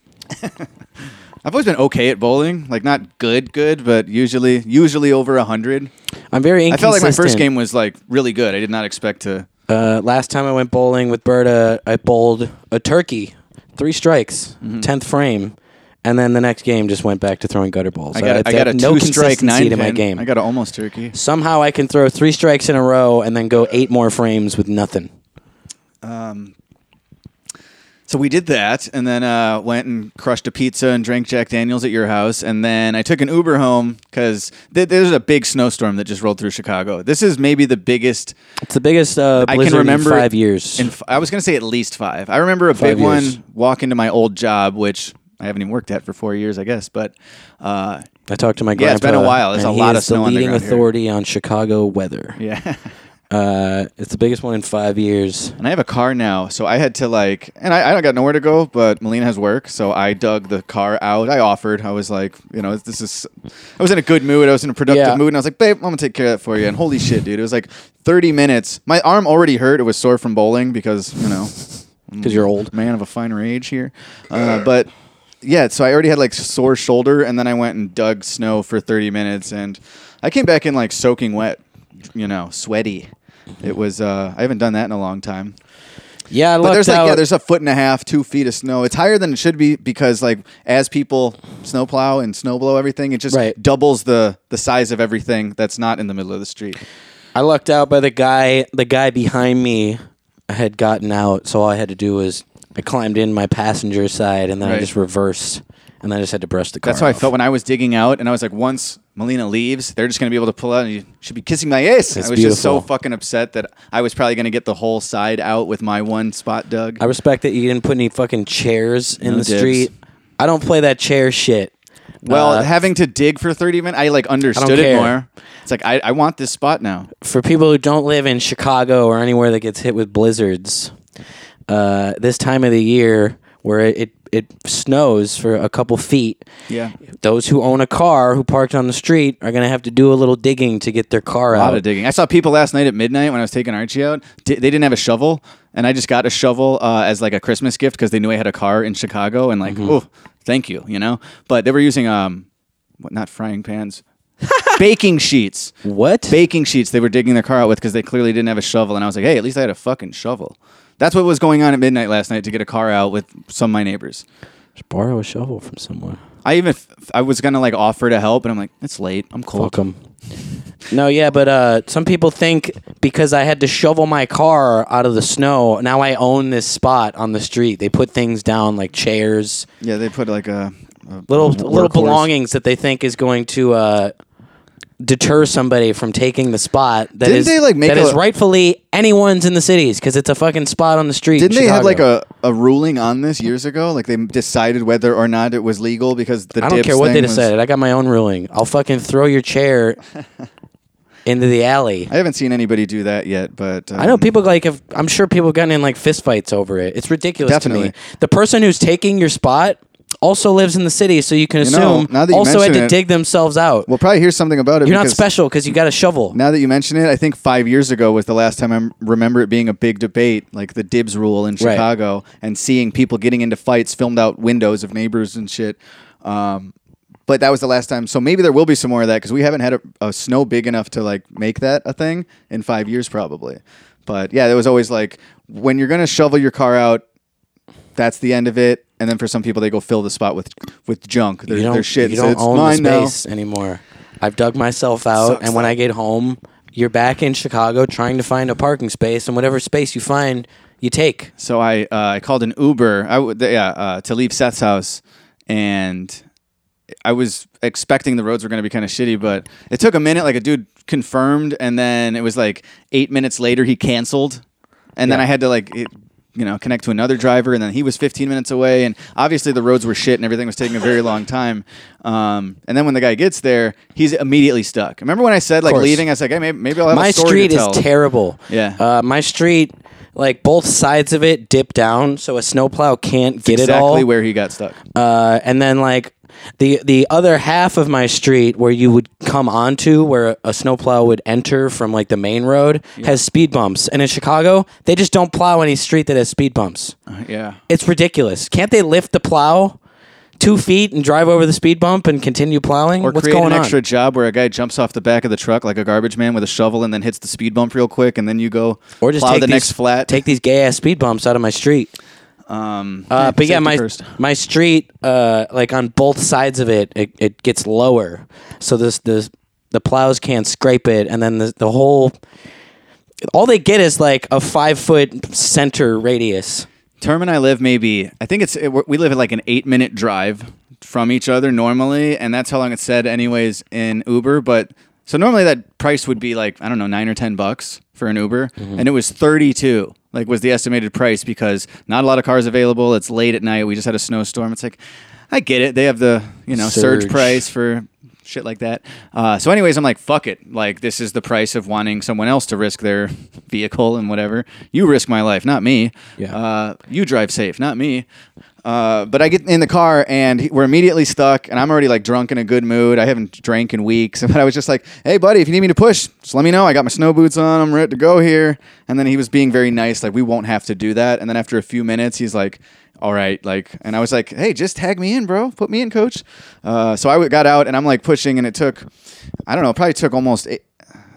C: I've always been okay at bowling, like not good, good, but usually, usually over a hundred.
E: I'm very
C: I felt like my first game was like really good. I did not expect to.
E: Uh, last time I went bowling with Berta, I bowled a turkey, three strikes,
C: Mm-hmm.
E: 10th frame, and then the next game just went back to throwing gutter balls.
C: I got, a, I got a
E: no
C: two strike
E: consistency
C: nine
E: to my
C: pin.
E: game.
C: I got a almost turkey.
E: Somehow I can throw three strikes in a row and then go eight more frames with nothing.
C: So we did that, and then uh, went and crushed a pizza and drank Jack Daniels at your house, and then I took an Uber home because th- there's a big snowstorm that just rolled through Chicago. This is maybe the biggest
E: It's the biggest uh,
C: I can remember
E: in five years.
C: In, f- I was going to say at least five. I remember a
E: Five
C: big
E: years.
C: one walk into my old job, which I haven't even worked at for four years, I guess. But uh,
E: I talked to my grandpa.
C: Yeah, it's been a while. There's a lot of snow
E: the
C: on the
E: leading
C: ground here.
E: authority on Chicago weather.
C: yeah,
E: Uh, it's the biggest one in five years.
C: and I have a car now, so I had to like, and I, I don't got nowhere to go, but Melina has work, so I dug the car out. I offered. I was like, you know, this is. I was in a good mood. I was in a productive
E: Yeah.
C: mood, and I was like, babe, I'm gonna take care of that for you. And holy shit, dude, it was like 30 minutes. My arm already hurt. It was sore from bowling because you know.
E: Because you're old.
C: man of a finer age here. Uh, but yeah, so I already had like sore shoulder, and then I went and dug snow for 30 minutes, and I came back in like soaking wet, you know, sweaty. It was. Uh, I haven't done that in a long time.
E: Yeah, I
C: But there's like
E: out.
C: yeah, there's a foot and a half, two feet of snow. It's higher than it should be because like as people snowplow and snowblow everything, it just
E: Right.
C: doubles the the size of everything that's not in the middle of the street.
E: I lucked out by the guy. The guy behind me had gotten out, so all I had to do was I climbed in my passenger side, and then I
C: Right.
E: just reversed, and then I just had to brush the car.
C: That's how I
E: off.
C: felt when I was digging out, and I was like, once Melina leaves, they're just gonna be able to pull out, and you should be kissing my ass.
E: It's
C: I was just so fucking upset that I was probably gonna get the whole side out with my one spot dug.
E: I respect that you didn't put any fucking chairs in
C: No
E: the
C: dibs.
E: street. I don't play that chair shit.
C: well,
E: Uh,
C: having to dig for thirty minutes, I like understood it
E: care.
C: more. It's like I, I want this spot now.
E: for people who don't live in Chicago or anywhere that gets hit with blizzards, uh, this time of the year where it, it, it snows for a couple feet,
C: Yeah.
E: those who own a car who parked on the street are going to have to do a little digging to get their car out.
C: A lot
E: out.
C: of digging. I saw people last night at midnight when I was taking Archie out. Di- they didn't have a shovel, and I just got a shovel uh, as like a Christmas gift because they knew I had a car in Chicago, and
E: Mm-hmm.
C: like, oh, thank you, you know. But they were using um, what? Not frying pans, baking sheets.
E: what?
C: Baking sheets. They were digging their car out with because they clearly didn't have a shovel, and I was like, hey, at least I had a fucking shovel. That's what was going on at midnight last night to get a car out with some of my neighbors.
E: Just borrow a shovel from somewhere.
C: I even I was gonna like offer to help, and I'm like, it's late. I'm cold.
E: Fuck 'em. No, yeah, but uh, some people think because I had to shovel my car out of the snow, now I own this spot on the street. They put things down like chairs,
C: Yeah, they put like a, a
E: little
C: workhorse.
E: little belongings that they think is going to uh, deter somebody from taking the spot that
C: Didn't
E: is
C: they, like, make
E: that is
C: a-
E: rightfully anyone's in the cities because it's a fucking spot on the street. in
C: Didn't they have like a, a ruling on this years ago? Like they decided whether or not it was legal because the
E: I don't
C: dibs
E: care what they
C: thing was-
E: decided. I got my own ruling. I'll fucking throw your chair into the alley.
C: I haven't seen anybody do that yet, but um,
E: I know people like have. I'm sure people have gotten in like fistfights over it. It's ridiculous to
C: Definitely.
E: me. The person who's taking your spot also lives in the city, so you can
C: You know,
E: assume
C: now that you
E: also had
C: mention
E: to
C: it-
E: dig themselves out.
C: We'll probably hear something about it.
E: You're not
C: because
E: special because you got a shovel.
C: Now that you mention it, I think five years ago was the last time I m- remember it being a big debate, like the dibs rule in
E: Right.
C: Chicago, and seeing people getting into fights, filmed out windows of neighbors and shit. Um, but that was the last time. So maybe there will be some more of that because we haven't had a, a snow big enough to like make that a thing in five years, probably. But yeah, there was always like when you're gonna shovel your car out, that's the end of it. And then for some people, they go fill the spot with with junk. Their,
E: you don't,
C: their shit.
E: you
C: so
E: don't
C: it's
E: own the
C: mine now.
E: space anymore. I've dug myself out,
C: Sucks,
E: and when
C: though.
E: I get home, you're back in Chicago trying to find a parking space, and whatever space you find, you take.
C: So I uh, I called an Uber. I w- yeah uh, to leave Seth's house, and I was expecting the roads were going to be kind of shitty, but it took a minute. Like a dude confirmed, and then it was like eight minutes later he canceled, and then I had to like. It, you know, connect to another driver, and then he was 15 minutes away, and obviously the roads were shit, and everything was taking a very long time. Um, and then when the guy gets there, he's immediately stuck. Remember when I said like
E: course.
C: leaving? I was like, hey, maybe, maybe I'll have
E: my
C: a story
E: street
C: to
E: is terrible.
C: Yeah.
E: Uh, my street, like both sides of it, dip down, so a snowplow can't get it
C: exactly
E: all.
C: where he got stuck.
E: uh, and then like The the other half of my street where you would come onto where a snowplow would enter from like the main road has speed bumps. And in Chicago, they just don't plow any street that has speed bumps.
C: Uh, yeah.
E: It's ridiculous. Can't they lift the plow two feet and drive over the speed bump and continue plowing?
C: Or
E: What's
C: create
E: going
C: an
E: on?
C: extra job where a guy jumps off the back of the truck like a garbage man with a shovel and then hits the speed bump real quick, and then you go
E: or just
C: plow
E: take
C: the
E: these,
C: next flat.
E: Take these gay ass speed bumps out of my street.
C: Um,
E: Uh, but yeah, my
C: first.
E: my street, uh, like on both sides of it, it, it gets lower, so this the the plows can't scrape it, and then the the whole all they get is like a five foot center radius.
C: Term and I live maybe I think it's it, we live at like an eight minute drive from each other normally, and that's how long it's said anyways in Uber. But so normally that price would be like I don't know nine or ten bucks for an Uber,
E: Mm-hmm.
C: and it was thirty two. Like was the estimated price because not a lot of cars available. It's late at night. We just had a snowstorm. It's like I get it. They have the you know surge,
E: Surge.
C: price for shit like that. Uh, so, anyways, I'm like, fuck it. Like, this is the price of wanting someone else to risk their vehicle and whatever. You risk my life, not me.
E: Yeah.
C: Uh, you drive safe, not me. Uh, but I get in the car and he- we're immediately stuck, and I'm already like drunk in a good mood. I haven't drank in weeks, but I was just like, "Hey, buddy, if you need me to push, just let me know. I got my snow boots on. I'm ready to go here." And then he was being very nice, like, "We won't have to do that." And then after a few minutes, he's like, all right, like, and I was like, hey, just tag me in, bro. Put me in, coach. Uh, so I got out and I'm like pushing, and it took, I don't know, probably took almost eight,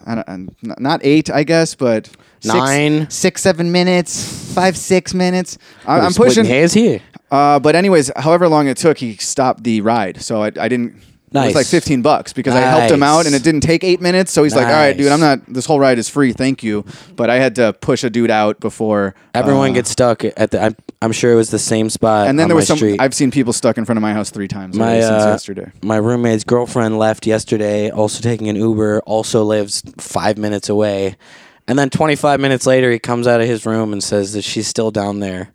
C: I don't, not eight, I guess, but six- seven minutes, five, six minutes. I, I'm pushing.
E: hairs here.
C: Uh, but anyways, however long it took, he stopped the ride. So I, I didn't. Nice. It was like 15 bucks because I helped him out
E: Nice.
C: and it didn't take eight minutes. So he's like, all right, dude, I'm not, this whole ride is free. Thank you. But I had to push a dude out before.
E: Everyone
C: uh,
E: gets stuck at the. I'm, I'm sure it was the same spot.
C: And then
E: on
C: there
E: my
C: was some.
E: Street.
C: I've seen people stuck in front of my house three times already since
E: uh,
C: yesterday.
E: my roommate's girlfriend left yesterday, also taking an Uber. Also lives five minutes away, and then 25 minutes later, he comes out of his room and says that she's still down there.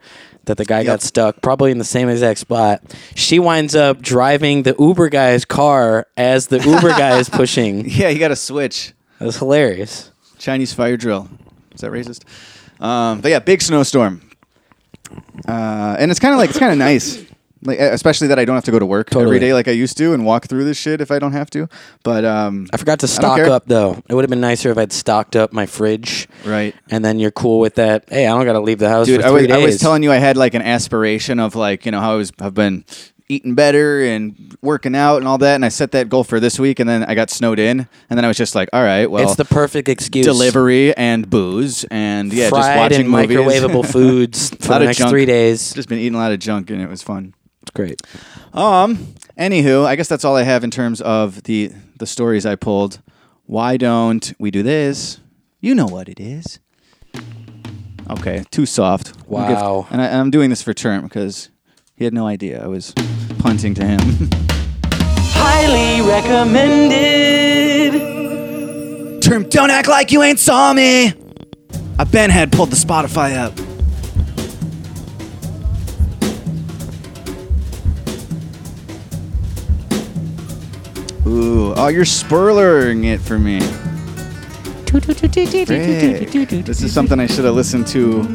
E: That the guy got stuck, probably in the same exact spot. She winds up driving the Uber guy's car as the Uber guy is pushing.
C: Yeah, you got to switch.
E: It was hilarious.
C: Chinese fire drill. Is that racist? Um, but yeah, big snowstorm. Uh, and it's kind of like it's kind of nice, like especially that I don't have to go to work every
E: Totally.
C: day like I used to and walk through this shit if I don't have to. But um,
E: I forgot to stock up though. It would have been nicer if I'd stocked up my fridge.
C: Right.
E: And then you're cool with that. Hey, I don't got to leave the house
C: dude,
E: for
C: I was. I was telling you I had like an aspiration of like you know how I was have been eating better and working out and all that, and I set that goal for this week, and then I got snowed in, and then I was just like, all right, well,
E: it's the perfect excuse.
C: delivery and booze and yeah, just
E: fried
C: watching
E: and
C: movies.
E: microwavable foods for the next
C: junk.
E: three days.
C: just been eating a lot of junk and it was fun.
E: It's great.
C: Um. Anywho, I guess that's all I have in terms of the the stories I pulled. Why don't we do this? You know what it is. Okay, too soft. We'll give-
E: Wow.
C: and, I, and I'm doing this for term because he had no idea I was punting to him.
E: Highly recommended.
C: term, don't act like you ain't saw me. I Ben had pulled the Spotify up. Ooh, oh, you're spurlering it for me. Frick. This is something I should have listened to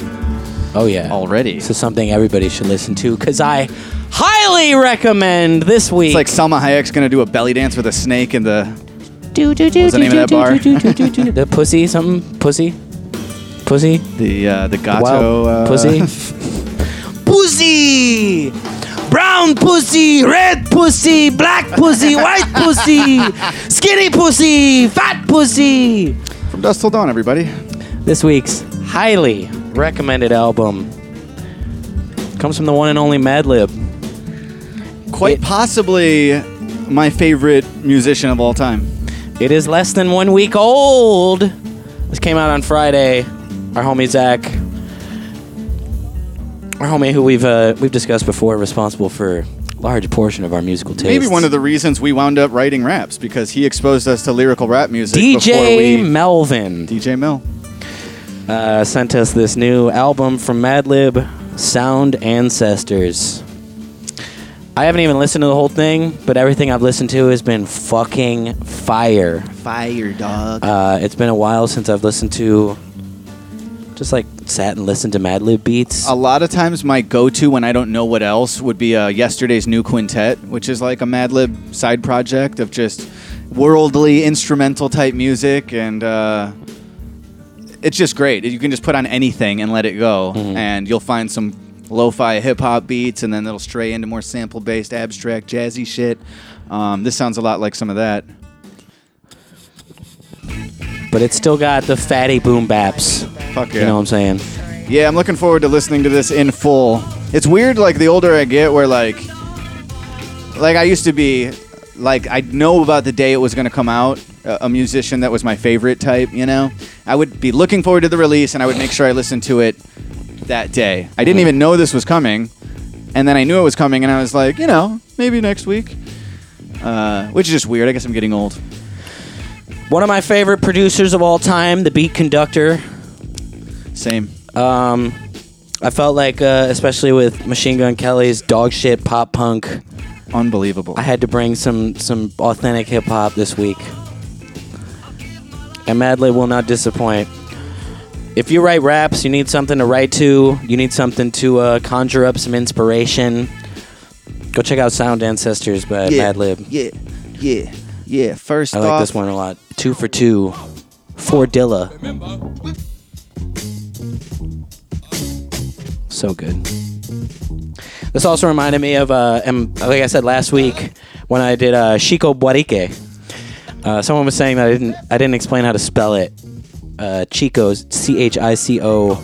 E: Oh yeah.
C: already.
E: This is something everybody should listen to because I highly recommend this week.
C: It's like Salma Hayek's gonna do a belly dance with a snake in the.
E: What's
C: the name of that bar?
E: the pussy something pussy, pussy,
C: The uh, the
E: wild
C: gato uh,
E: pussy, pussy, brown pussy, red pussy, black pussy, white pussy, skinny pussy, fat pussy.
C: from Dusk Till Dawn, everybody.
E: This week's highly recommended album comes from the one and only Madlib.
C: Quite
E: It-
C: possibly my favorite musician of all time.
E: It is less than one week old. This came out on Friday. Our homie Zach, our homie who we've uh, we've discussed before, responsible for a large portion of our musical taste.
C: Maybe one of the reasons we wound up writing raps because he exposed us to lyrical rap music before
E: DJ
C: we.
E: Melvin
C: DJ Mill.
E: uh, sent us this new album from Madlib, Sound Ancestors. I haven't even listened to the whole thing, but everything I've listened to has been fucking fire.
C: Fire dog.
E: Uh, it's been a while since I've listened to Just like sat and listened to Madlib beats.
C: A lot of times, my go-to when I don't know what else would be uh, Yesterdays New Quintet, which is like a Madlib side project of just worldly instrumental type music, and uh, it's just great. You can just put on anything and let it go, and you'll find some lo-fi hip hop beats, and then it'll stray into more sample-based, abstract, jazzy shit. Um, this sounds a lot like some of that.
E: But it's still got the fatty boom baps.
C: Fuck yeah.
E: You know what I'm saying?
C: Yeah, I'm looking forward to listening to this in full. It's weird, like the older I get, where like, like I used to be, like I know about the day it was going to come out. A, a musician that was my favorite type, you know. I would be looking forward to the release, and I would make sure I listened to it that day. I didn't even know this was coming, and then I knew it was coming, and I was like, you know, maybe next week. Uh, which is just weird. I guess I'm getting old.
E: One of my favorite producers of all time, the beat conductor.
C: Same.
E: Um, I felt like, uh, especially with Machine Gun Kelly's dog shit pop punk,
C: Unbelievable.
E: I had to bring some some authentic hip hop this week. And Madlib will not disappoint. If you write raps, you need something to write to. You need something to uh, conjure up some inspiration. Go check out Sound Ancestors by Madlib.
C: Yeah, yeah, yeah. First
E: I like
C: off,
E: this one a lot. Two for two. For Dilla. So good. This also reminded me of, uh, and like I said last week, when I did uh, Chico Buarque. Uh, someone was saying that I didn't, I didn't explain how to spell it. Uh, Chico's C H I C O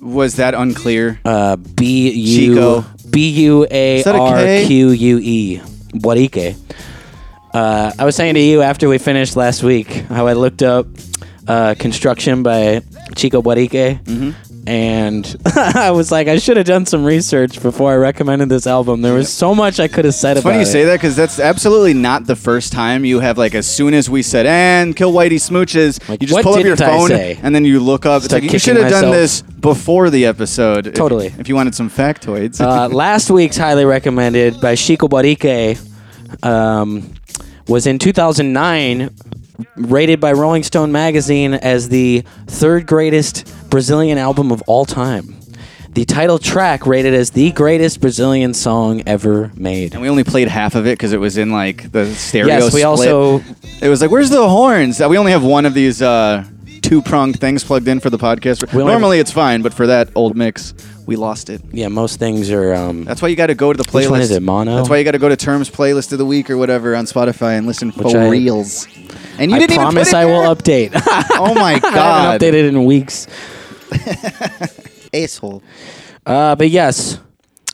C: was that unclear?
E: uh, B
C: Chico.
E: U B U A
C: Is that a
E: R? Q U E. Buarque. Uh, I was saying to you after we finished last week how I looked up uh, construction by Chico Buarque.
C: Mm-hmm.
E: And I was like, I should have done some research before I recommended this album. There was so much I could have said
C: It's
E: about
C: funny you
E: it.
C: say that because that's absolutely not the first time you have like as soon as we said and kill Whitey smooches,
E: Like,
C: you just
E: what
C: pull up your
E: didn't I
C: phone
E: say?
C: and then you look up. It's
E: Start
C: like you
E: kicking
C: should have done
E: myself.
C: this before the episode. if-
E: Totally.
C: If, you wanted some factoids.
E: uh, last week's highly recommended by Chico Buarque um, was in 2009, rated by Rolling Stone magazine as the third greatest Brazilian album of all time. The title track rated as the greatest Brazilian song ever made.
C: and we only played half of it because it was in like the stereo.
E: Yes, we
C: split.
E: also
C: It was like, where's the horns? Uh, We only have one of these uh, two pronged things plugged in for the podcast.
E: Only have-
C: Normally it's fine, but for that old mix, we lost it.
E: yeah most things are um,
C: That's why you got to go to the playlist.
E: Which one is it, mono?
C: That's why you got to go to Terms playlist of the week or whatever on Spotify and listen
E: Which
C: for
E: I-
C: reels. And you
E: I
C: didn't even promise I
E: will update.
C: Oh my god!
E: I haven't updated in weeks.
C: asshole.
E: Uh, but yes,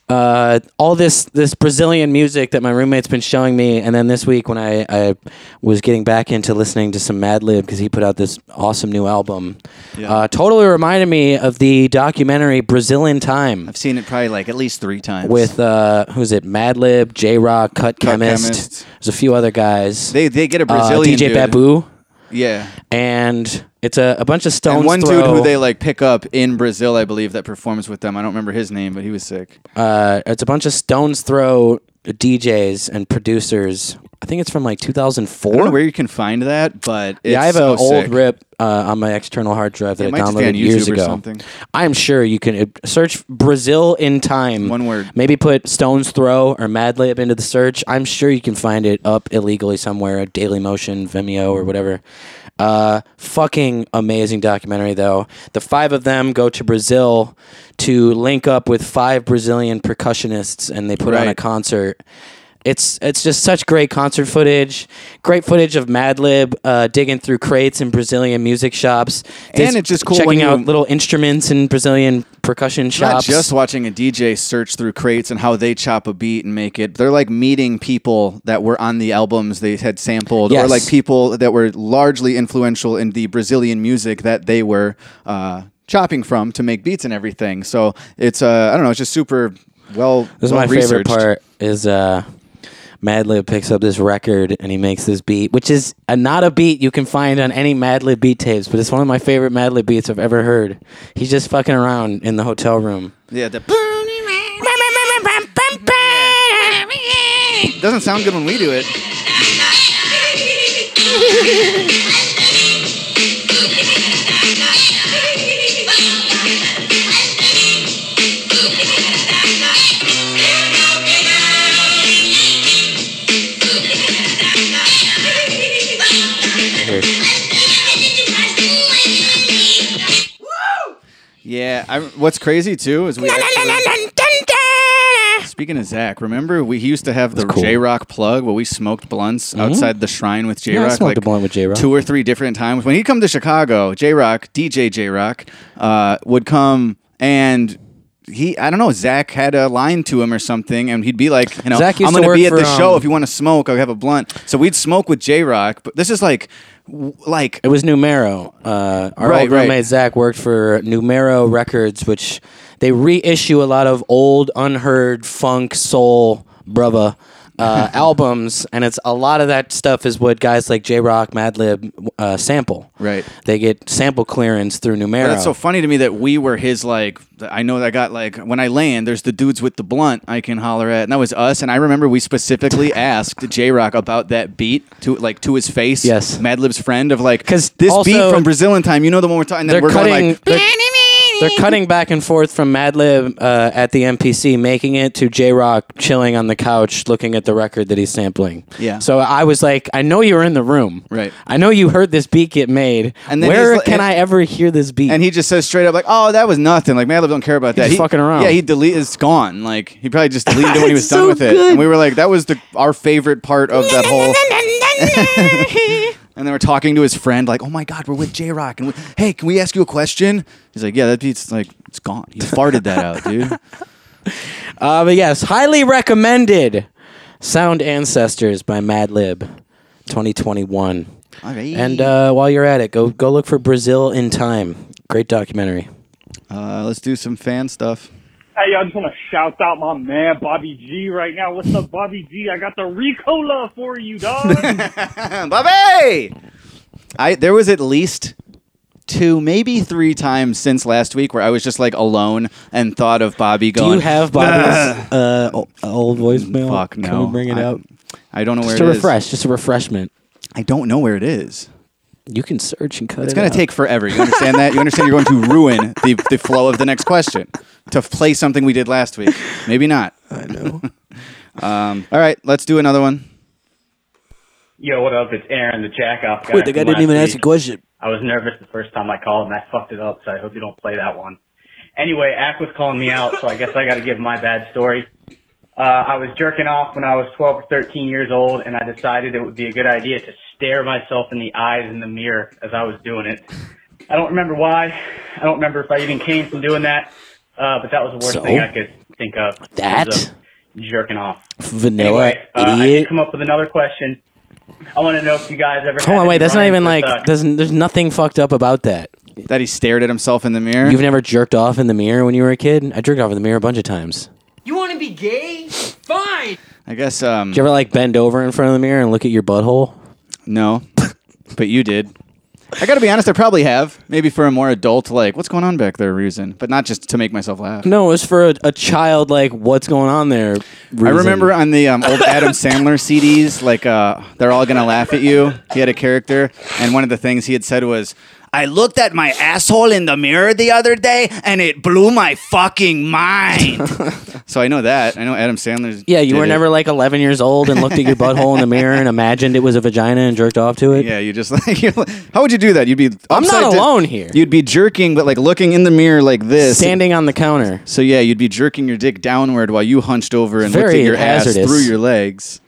E: uh, all this this Brazilian music that my roommate's been showing me, and then this week when I, I was getting back into listening to some Madlib because he put out this awesome new album,
C: Yeah.
E: uh, totally reminded me of the documentary Brasilintime
C: I've seen it probably like at least three times.
E: with uh, who's it? Madlib, J.Rocc, Cut,
C: Cut
E: Chemist.
C: Chemist.
E: There's a few other guys.
C: they they get a
E: uh,
C: Brazilian
E: DJ
C: dude.
E: Babu,
C: Yeah.
E: and it's a, a bunch of Stones.
C: and one
E: throw,
C: dude who they like pick up in Brazil, I believe, that performs with them. I don't remember his name, but he was sick.
E: uh, it's a bunch of Stones Throw DJs and producers. I think it's from like 2004.
C: I don't know
E: 2004.
C: where you can find that, but it's
E: yeah, I have
C: so
E: an old
C: sick.
E: rip uh, on my external hard drive that
C: It
E: I
C: might just be
E: downloaded years
C: YouTube or
E: ago.
C: something.
E: I'm sure you can uh, search Brasilintime.
C: One word.
E: Maybe put Stones Throw or Madlib into the search. I'm sure you can find it up illegally somewhere at Daily Motion, Vimeo, or whatever. Uh, fucking amazing documentary though. The five of them go to Brazil to link up with five Brazilian percussionists, and they put on a
C: Right.
E: concert. It's it's just such great concert footage, great footage of Madlib uh, digging through crates in Brazilian music shops,
C: And it's just cool
E: checking out little instruments in Brazilian percussion
C: It's not
E: shops.
C: just watching a DJ search through crates and how they chop a beat and make it. They're like meeting people that were on the albums they had sampled, or like people that were largely influential in the Brazilian music that they were uh, chopping from to make beats and everything. So it's uh, I don't know, it's just super well.
E: This is
C: well
E: my favorite part. Is uh, Madlib picks up this record and he makes this beat, which is a, not a beat you can find on any Madlib beat tapes, but it's one of my favorite Madlib beats I've ever heard. He's just fucking around in the hotel room.
C: Yeah, the doesn't sound good when we do it. Yeah, I, what's crazy too is we. Actually, speaking of Zach, remember we he used to have the
E: cool.
C: J.Rocc plug where we smoked blunts outside the shrine with J
E: Yeah, I
C: Rock,
E: smoked
C: like
E: a blunt with J.Rocc.
C: two or three different times. When he'd come to Chicago, J.Rocc, DJ J.Rocc, uh, would come and. He, I don't know. Zach had a line to him or something, and he'd be like, "You know,
E: Zach used
C: I'm
E: to
C: going to
E: work
C: be at
E: for,
C: the show.
E: um,
C: If you want to smoke, I'll have a blunt." So we'd smoke with J.Rocc, but this is like, w- like
E: It was Numero. Uh, our
C: Right,
E: old
C: right.
E: roommate Zach worked for Numero Records, which they reissue a lot of old, unheard funk, soul, brother uh, albums, and it's a lot of that stuff is what guys like J.Rocc, Madlib uh, sample.
C: Right.
E: They get sample clearance through Numero.
C: But that's so funny to me that we were his like. I know that I got like when I land, there's the dudes with the blunt I can holler at, and that was us. And I remember we specifically asked J.Rocc about that beat to like to his face.
E: Yes.
C: Madlib's friend of like
E: because
C: this
E: also-
C: beat from Brasilintime. You know the one we're talking.
E: They're
C: we're
E: cutting.
C: like.
E: they're, they're cutting back and forth from Madlib uh, at the MPC, making it to J.Rocc chilling on the couch, looking at the record that he's sampling.
C: Yeah.
E: So I was like, I know you were in the room.
C: Right.
E: I know you heard this beat get made.
C: And then
E: Where can I ever hear this beat?
C: And he just says straight up like, "Oh, that was nothing. Like Madlib don't care about that.
E: He's
C: he,
E: fucking around.
C: Yeah, he delete. It's gone. Like he probably just deleted it when he was done
E: so
C: with it.
E: good.
C: And we were like, that was the our favorite part of that whole. and then we're talking to his friend, like, "Oh my god, we're with J.Rocc, and we, hey, can we ask you a question?" He's like, "Yeah, that beat's like it's gone. He farted that out, dude."
E: uh, but yes, highly recommended. Sound Ancestors by Madlib, 2021.
C: Alright.
E: And uh, while you're at it, go go look for Brasilintime. Great documentary.
C: Uh, let's do some fan stuff.
F: Hey, I just want to shout out my man Bobby G right now. What's up, Bobby G? I got the Ricola for you, dog.
C: Bobby! I there was at least two, maybe three times since last week where I was just like alone and thought of Bobby going.
E: Do you have Bobby's uh, o- old voicemail?
C: Fuck no.
E: Can we bring it
C: I,
E: out?
C: I don't know
E: Just
C: where
E: a
C: it is.
E: refresh, just a refreshment.
C: I don't know where it is.
E: You can search and cut
C: It's
E: it
C: gonna take forever. You understand that? You understand you're going to ruin the, the flow of the next question to play something we did last week. Maybe not.
E: I know.
C: Um, all right, let's do another one.
G: Yo, what up? It's Aaron, the jack off guy.
E: Wait, the guy didn't
G: last
E: even ask a question.
G: I was nervous the first time I called and I fucked it up, so I hope you don't play that one. Anyway, Ack was calling me out, so I guess I gotta give my bad story. Uh, I was jerking off when I was 12 or 13 years old, and I decided it would be a good idea to stare myself in the eyes in the mirror as I was doing it. I don't remember why. I don't remember if I even came from doing that, uh, but that was the worst
E: So?
G: thing I could think of.
E: That?
G: of Jerking off.
E: Vanilla
G: Anyway, uh, I
E: idiot.
G: should come up with another question. I want to know if you guys ever.
E: Hold
G: had
E: on, wait. That's not even like.
G: uh,
E: There's there's nothing fucked up about that.
C: That he stared at himself in the mirror.
E: You've never jerked off in the mirror when you were a kid. I jerked off in the mirror a bunch of times.
A: You want to be gay? Fine.
C: I guess um,
E: Did you ever like bend over in front of the mirror and look at your butthole?
C: no, but you did. I got to be honest. I probably have. Maybe for a more adult, like, what's going on back there reason, but not just to make myself laugh.
E: No, it was for a, a child. Like, what's going on there?
C: I remember on the um, old Adam Sandler CDs, like uh, they're all gonna laugh at you. He had a character, and one of the things he had said was, "I looked at my asshole in the mirror the other day, and it blew my fucking mind." so I know that. I know Adam Sandler's.
E: Yeah, you were
C: it.
E: never like 11 years old and looked at your butthole in the mirror and imagined it was a vagina and jerked off to it.
C: Yeah, you just like. You're like how would you do that? You'd be.
E: I'm not
C: da-
E: alone here.
C: You'd be jerking, but like looking in the mirror like this.
E: Standing on the counter.
C: So yeah, you'd be jerking your dick downward while you hunched over and looked at your ass through your legs.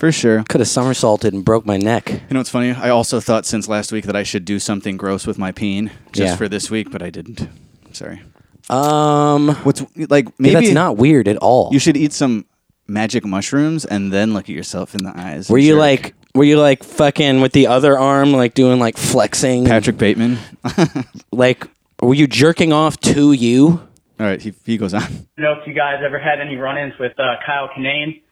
C: For sure.
E: Could have somersaulted and broke my neck.
C: You know what's funny? I also thought since last week that I should do something gross with my peen just
E: Yeah.
C: for this week, but I didn't. Sorry.
E: Um,
C: What's like
E: maybe
C: maybe
E: that's not weird at all.
C: You should eat some magic mushrooms and then look at yourself in the eyes.
E: were you
C: jerk.
E: like, were you like fucking with the other arm, like doing like flexing?
C: Patrick Bateman?
E: Like, were you jerking off to you?
C: All right, he, he goes on.
G: I don't know if you guys ever had any run-ins with uh, Kyle Kinane.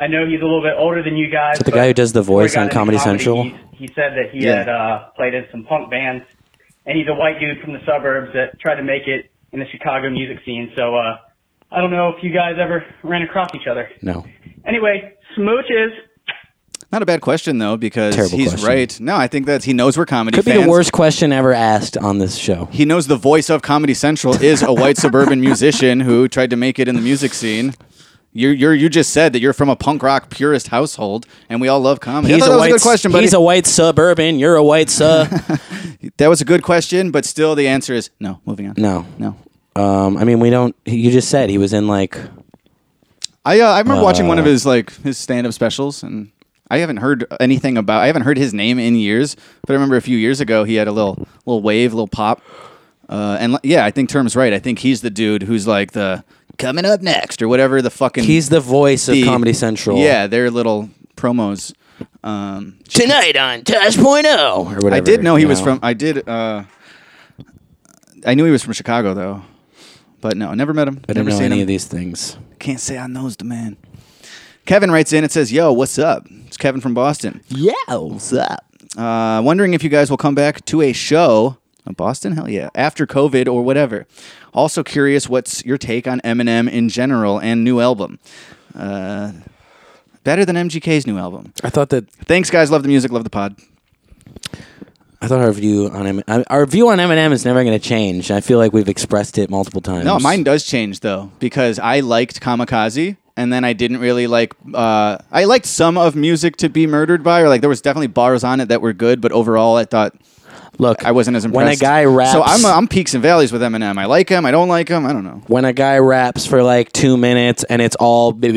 G: I know he's a little bit older than you guys.
E: that the guy who does the voice on
G: into
E: Comedy Central?
G: He, he said that he
C: Yeah.
G: had uh, played in some punk bands, and he's a white dude from the suburbs that tried to make it in the Chicago music scene. So uh, I don't know if you guys ever ran across each other.
E: No.
G: Anyway, smooches.
C: Not a bad question though, because
E: Terrible
C: he's
E: question.
C: right. No, I think that he knows we're comedy
E: Could be the worst question ever asked on this show.
C: He knows the voice of Comedy Central is a white suburban musician who tried to make it in the music scene. You're, you're, you just said that you're from a punk rock purist household, and we all love comedy.
E: He's a
C: that was
E: white.
C: a good question, but
E: he's a white suburban. You're a white sub.
C: That was a good question, but still the answer is no. Moving on.
E: No.
C: No.
E: Um, I mean, we don't. You just said he was in like.
C: I uh, I remember watching one of
E: Uh,
C: his like his stand up specials, and I haven't heard anything about. I haven't heard his name in years, but I remember a few years ago he had a little little wave, little pop. Uh, and yeah, I think Term's right. I think he's the dude who's like the coming up next or whatever the fucking.
E: He's the voice of Comedy Central.
C: Yeah, their little promos. Um,
E: Tonight on Touch Point oh or whatever.
C: I did know he
E: you
C: was from. I did. Uh, I knew he was from Chicago though, but no, I never met him.
E: I
C: never
E: know
C: seen
E: any
C: him.
E: of these things.
C: Can't say I knows the man. Kevin writes in. and says, "Yo, what's up? It's Kevin from Boston.
E: Yeah.
C: What's up? Uh, wondering if you guys will come back to a show in Boston. Hell yeah, after COVID or whatever. Also curious, what's your take on Eminem in general and new album? Uh, better than MGK's new album.
E: I thought that.
C: Thanks, guys. Love the music. Love the pod.
E: I thought our view on M- I- our view on Eminem is never going to change. I feel like we've expressed it multiple times.
C: No, mine does change though because I liked Kamikaze, and then I didn't really like. Uh, I liked some of music to be murdered by, or like there was definitely bars on it that were good, but overall, I thought
E: Look,
C: I wasn't as impressed.
E: when a guy raps.
C: so I'm uh, I'm peaks and valleys with Eminem. I like him. I don't like him. I don't know.
E: when a guy raps for like two minutes and it's all
C: but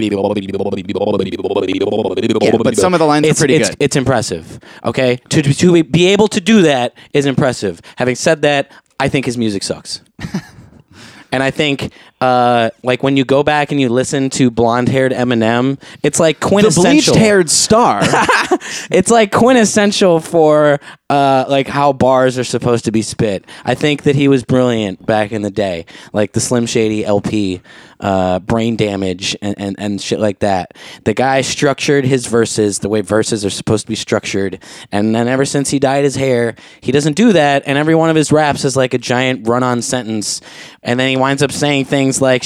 C: some of the lines are
E: it's,
C: pretty
E: it's,
C: good.
E: It's impressive. Okay, to to be able to do that is impressive. Having said that, I think his music sucks. And I think, uh, like when you go back and you listen to blonde-haired Eminem, it's like quintessential.
C: The bleached-haired star.
E: it's like quintessential for uh, like how bars are supposed to be spit. I think that he was brilliant back in the day, like the Slim Shady LP, uh, Brain Damage, and, and, and shit like that. The guy structured his verses the way verses are supposed to be structured, and then ever since he dyed his hair, he doesn't do that, and every one of his raps is like a giant run-on sentence, and then he winds up saying things like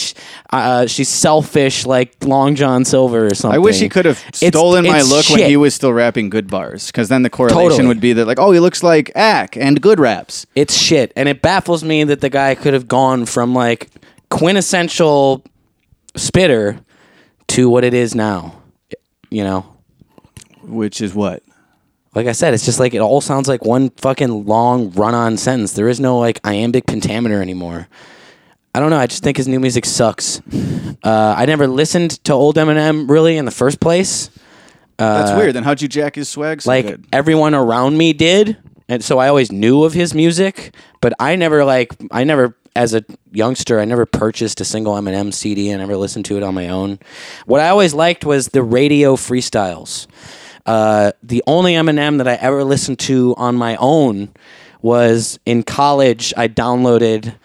E: uh, "she's selfish," like Long John Silver or something.
C: I wish he could have
E: It's-
C: stolen my
E: it's
C: look when he was still rapping good bars, because then the correlation
E: Totally.
C: would be that like, oh, he looks like Ack and good raps.
E: It's shit, and it baffles me that the guy could have gone from like quintessential spitter to what it is now. You know,
C: Which is what?
E: like I said, it's just like it all sounds like one fucking long run-on sentence. There is no like iambic pentameter anymore. I don't know. I just think his new music sucks. Uh, I never listened to old Eminem really in the first place.
C: That's weird. Then how'd you jack his swag so
E: Uh, like
C: good?
E: everyone around me did and so i always knew of his music but i never like i never as a youngster i never purchased a single eminem cd i never listened to it on my own what i always liked was the radio freestyles uh, the only eminem that i ever listened to on my own was in college i downloaded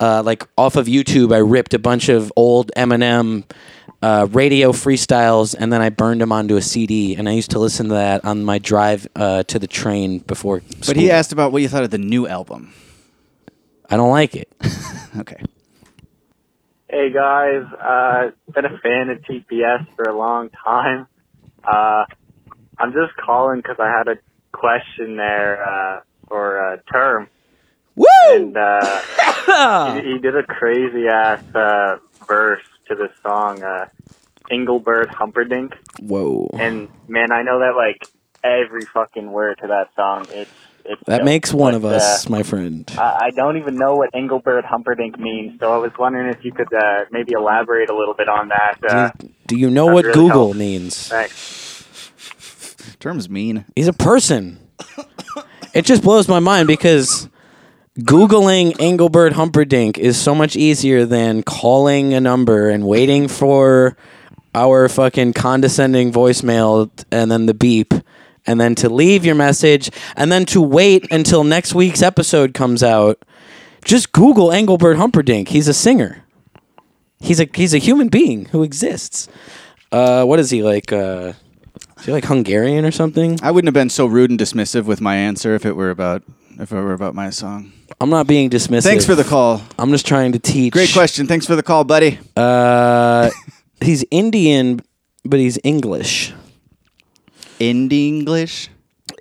E: uh, like off of youtube i ripped a bunch of old eminem uh, radio freestyles, and then I burned them onto a CD, and I used to listen to that on my drive uh, to the train before.
C: But he asked about what you thought of the new album.
E: I don't like it.
C: Okay.
H: Hey guys, uh, been a fan of TPS for a long time. Uh, I'm just calling because I had a question there, uh, for a term.
E: Woo!
H: And, uh, he, he did a crazy ass, uh, verse to this song, uh, Engelbert Humperdinck.
E: Whoa.
H: And man, I know that like every fucking word to that song. It's, it's
E: That
H: dope.
E: makes one of us,
H: uh,
E: my friend.
H: I I don't even know what Engelbert Humperdinck means, so I was wondering if you could uh, maybe elaborate a little bit on that. Uh,
E: Do- Do you know what
H: really
E: Google
H: helps.
E: means?
H: thanks.
C: Term's mean.
E: He's a person. it just blows my mind because Googling Engelbert Humperdinck is so much easier than calling a number and waiting for our fucking condescending voicemail and then the beep and then to leave your message and then to wait until next week's episode comes out. Just Google Engelbert Humperdinck. He's a singer. He's a he's a human being who exists. Uh, what is he like? Uh, is he like Hungarian or something?
C: I wouldn't have been so rude and dismissive with my answer if it were about if it were about my song.
E: I'm not being dismissive.
C: Thanks for the call.
E: I'm just trying to teach.
C: Great question. Thanks for the call, buddy.
E: Uh, he's Indian, but he's English.
C: English.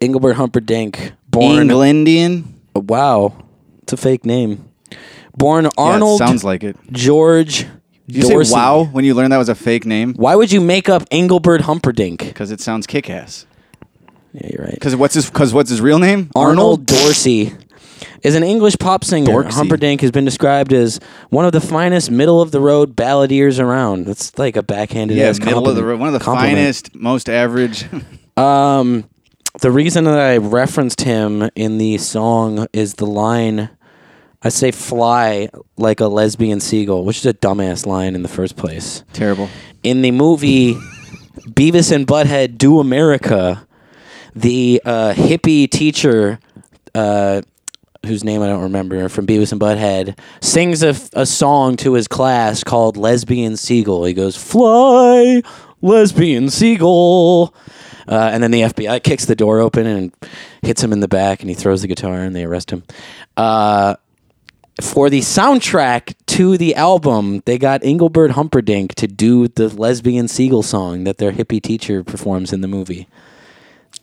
E: Engelbert Humperdinck, born.
C: Englandian.
E: Wow, it's a fake name. Born Arnold
C: sounds like it.
E: George
C: Did you
E: Dorsey.
C: say wow when you learned that was a fake name?
E: Why would you make up Engelbert Humperdinck?
C: Because it sounds kick ass.
E: Yeah, you're right.
C: Because what's his? Because what's his real name?
E: Arnold Dorsey. is an English pop singer.
C: Dorksy.
E: Humperdinck has been described as one of the finest middle of the road balladeers around. That's like a backhanded
C: Yeah,
E: ass
C: middle of the
E: compliment-
C: road. One of the
E: compliment.
C: finest, most average.
E: Um, the reason that I referenced him in the song is the line. I say "fly like a lesbian seagull," which is a dumbass line in the first place.
C: Terrible.
E: In the movie Beavis and Butthead Do America, the uh, hippie teacher, uh, whose name I don't remember, from Beavis and Butthead, sings a, a song to his class called "Lesbian Seagull." He goes, "Fly, lesbian seagull." Uh, and then the FBI kicks the door open and hits him in the back, and he throws the guitar, and they arrest him. Uh, for the soundtrack to the album, they got Engelbert Humperdinck to do the lesbian seagull song that their hippie teacher performs in the movie.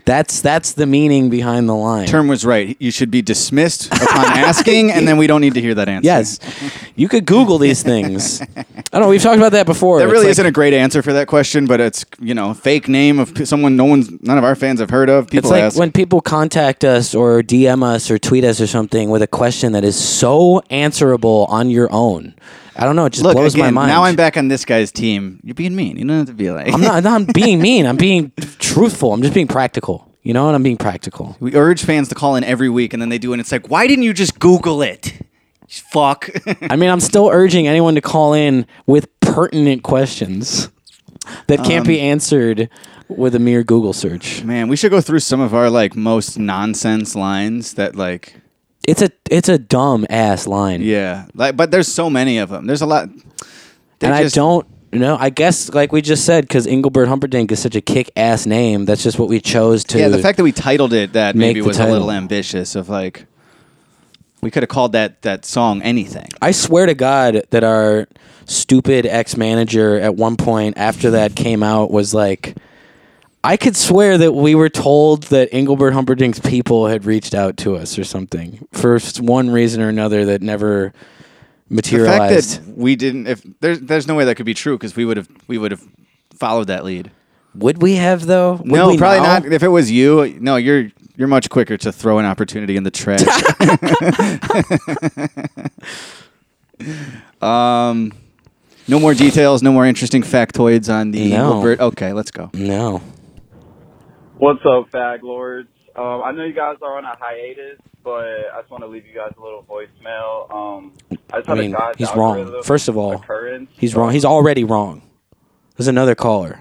E: That's that's the meaning behind the line.
C: Term was right. You should be dismissed upon asking, and then we don't need to hear that answer.
E: yes, you could Google these things. I don't know. We've talked about that before.
C: That really
E: like-
C: isn't a great answer for that question, but it's you know fake name of someone no one's none of our fans have heard of. People
E: It's like
C: ask.
E: when people contact us or DM us or tweet us or something with a question that is so answerable on your own. I don't know. It just
C: Look
E: blows
C: again.
E: my mind.
C: Now I'm back on this guy's team. You're being mean. You don't have to be like.
E: I'm not. I'm not being mean. I'm being truthful. I'm just being practical. You know, and I'm being practical.
C: We urge fans to call in every week, and then they do, and it's like, why didn't you just Google it? Fuck.
E: I mean, I'm still urging anyone to call in with pertinent questions that can't
C: Um,
E: be answered with a mere Google search.
C: Man, we should go through some of our like most nonsense lines that like
E: It's a it's a dumb ass line.
C: yeah, like but there's so many of them. There's a lot. They're
E: and
C: just-
E: I don't know. I guess like we just said, because Engelbert Humperdinck is such a kick ass name. That's just what we chose to.
C: Yeah, the fact that we titled it that maybe was a little ambitious. Of like, we could have called that that song anything.
E: I swear to God that our stupid ex manager at one point after that came out was like, I could swear that we were told that Engelbert Humperdinck's people had reached out to us or something for one reason or another that never
C: The fact that we didn't, if there's there's no way that could be true because we would have we would have followed that lead.
E: Would we have though? Would
C: no,
E: we
C: probably
E: now?
C: not. If it was you, no, you're you're much quicker to throw an opportunity in the trash. um, no more details. No more interesting factoids on the
E: No.
C: Engelbert. Okay, let's go.
E: No.
I: What's up, Fag Lords? Um, I know you guys are on a hiatus, but I just want to leave you guys a little voicemail. Um, I just
E: I mean, he's wrong. First of all, he's wrong. He's already wrong. There's another caller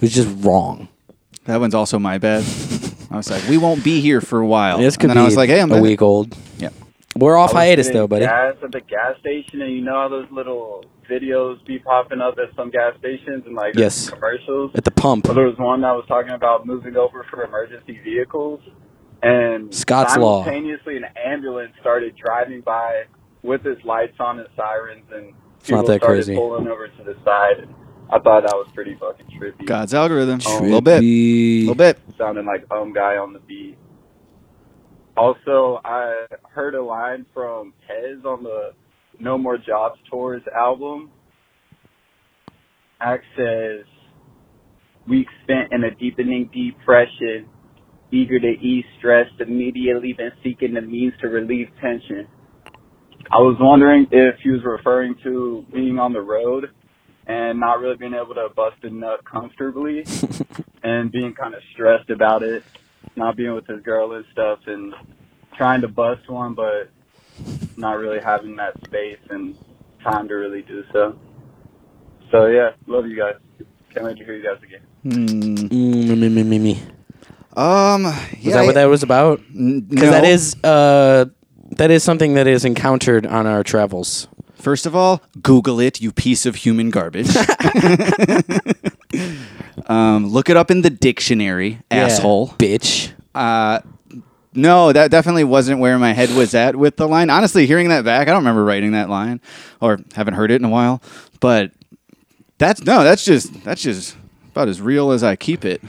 E: who's just wrong.
C: That one's also my bad. I was like, we won't be here for a while.
E: This could
C: and then
E: be
C: I was like, hey, I'm
E: a
C: back.
E: week old.
C: Yeah.
E: We're off hiatus though, buddy.
I: Gas at the gas station, and you know how those little videos be popping up at some gas stations and like
E: Yes.
I: commercials.
E: At the pump.
I: So there was one that was talking about moving over for emergency vehicles, and
E: Scott's Law.
I: simultaneously an ambulance started driving by with its lights on and sirens, and
E: It's not
I: people
E: that
I: started
E: crazy.
I: pulling over to the side. I thought that was pretty fucking trippy.
C: God's algorithm.
I: Oh.
C: A little bit. A little bit.
I: sounding like um guy on the beat. Also, I heard a line from Tez on the No More Jobs Tours album. Act says, Weeks spent in a deepening depression, eager to ease stress, immediately been seeking the means to relieve tension. I was wondering if he was referring to being on the road and not really being able to bust a nut comfortably and being kind of stressed about it, not being with his girl and stuff, and trying to bust one, but not really having that space and time to really do so. So yeah, love you guys. Can't wait to hear you guys again.
C: Hmm.
E: Mm, me, me, me, me.
C: Um,
E: Was
C: yeah,
E: that what that was about? Because
C: no.
E: is uh, that is something that is encountered on our travels.
C: First of all, Google it, you piece of human garbage. um, look it up in the dictionary, asshole.
E: bitch.
C: Uh, no, that definitely wasn't where my head was at with the line. Honestly, hearing that back, I don't remember writing that line or haven't heard it in a while. But that's no, that's just that's just about as real as I keep it.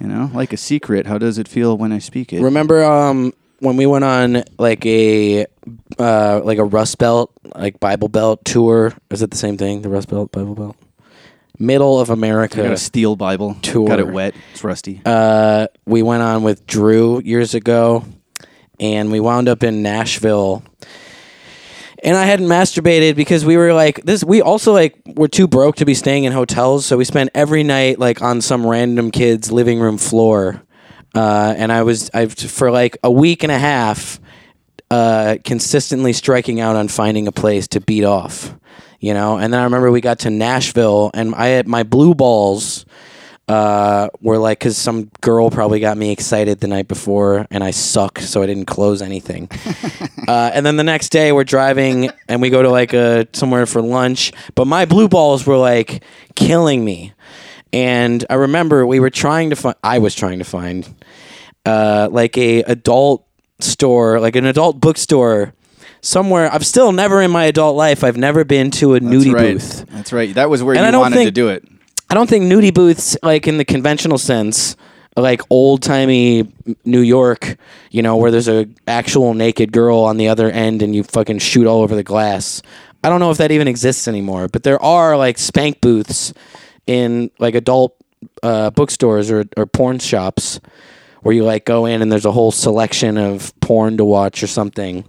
C: You know, like a secret. How does it feel when I speak it?
E: Remember um, when we went on like a uh, like a Rust Belt like Bible Belt tour? Is it the same thing? The Rust Belt Bible Belt, middle of
C: I got
E: America
C: a steel Bible.
E: tour.
C: Got it wet. It's rusty.
E: uh, we went on with Drew years ago, and we wound up in Nashville. And I hadn't masturbated because we were like this. We also like were too broke to be staying in hotels, so we spent every night like on some random kid's living room floor. Uh, and I was I for like a week and a half, uh, consistently striking out on finding a place to beat off, you know. And then I remember we got to Nashville, and I had my blue balls uh, were like because some girl probably got me excited the night before, and I suck, so I didn't close anything. uh, and then the next day we're driving, and we go to like a somewhere for lunch, but my blue balls were like killing me. And I remember we were trying to find. I was trying to find uh, like a adult store, like an adult bookstore somewhere. I've still never in my adult life. I've never been to a
C: That's
E: nudie
C: right.
E: booth.
C: That's right. That was where
E: And
C: you wanted to do it.
E: I don't think nudie booths, like in the conventional sense, like old timey New York, you know, where there's a actual naked girl on the other end and you fucking shoot all over the glass. I don't know if that even exists anymore, but there are like spank booths in like adult uh, bookstores or, or porn shops where you like go in and there's a whole selection of porn to watch or something.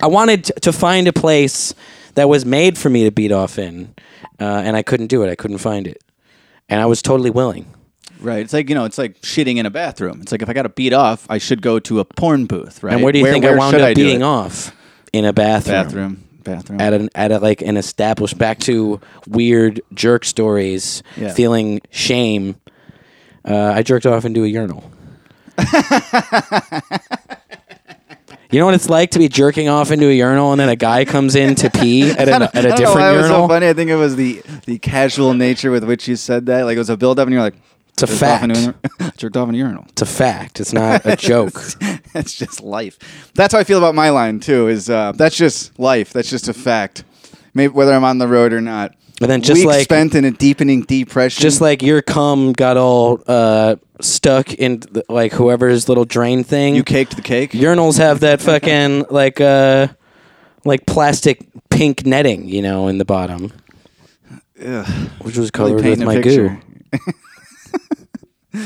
E: I wanted to find a place that was made for me to beat off in, uh, and I couldn't do it. I couldn't find it, and I was totally willing.
C: Right. It's like you know, it's like shitting in a bathroom. It's like if I got to beat off, I should go to a porn booth, right?
E: And where do you think I wound up
C: do
E: beating off? In a bathroom.
C: Bathroom. Bathroom.
E: At an at a, like an established back to weird jerk stories,
C: Yeah.
E: feeling shame. Uh, I jerked off into a urinal. you know what it's like to be jerking off into a urinal and then a guy comes in to pee at a, at a
C: know
E: different
C: why it was so funny. I think it was the the casual nature with which you said that. Like it was a build up, and you're like,
E: It's a
C: off
E: fact.
C: a- jerked off in a urinal.
E: It's a fact. It's not a joke.
C: That's just life. That's how I feel about my line too. Is uh, that's just life. That's just a fact. Maybe whether I'm on the road or not.
E: And then just like
C: spent in a deepening depression.
E: just like your cum got all uh, stuck in the, like whoever's little drain thing.
C: you caked the cake.
E: Urinals have that fucking like uh like plastic pink netting, you know, in the bottom,
C: Ugh.
E: which was
C: Really
E: with my
C: picture.
E: goo.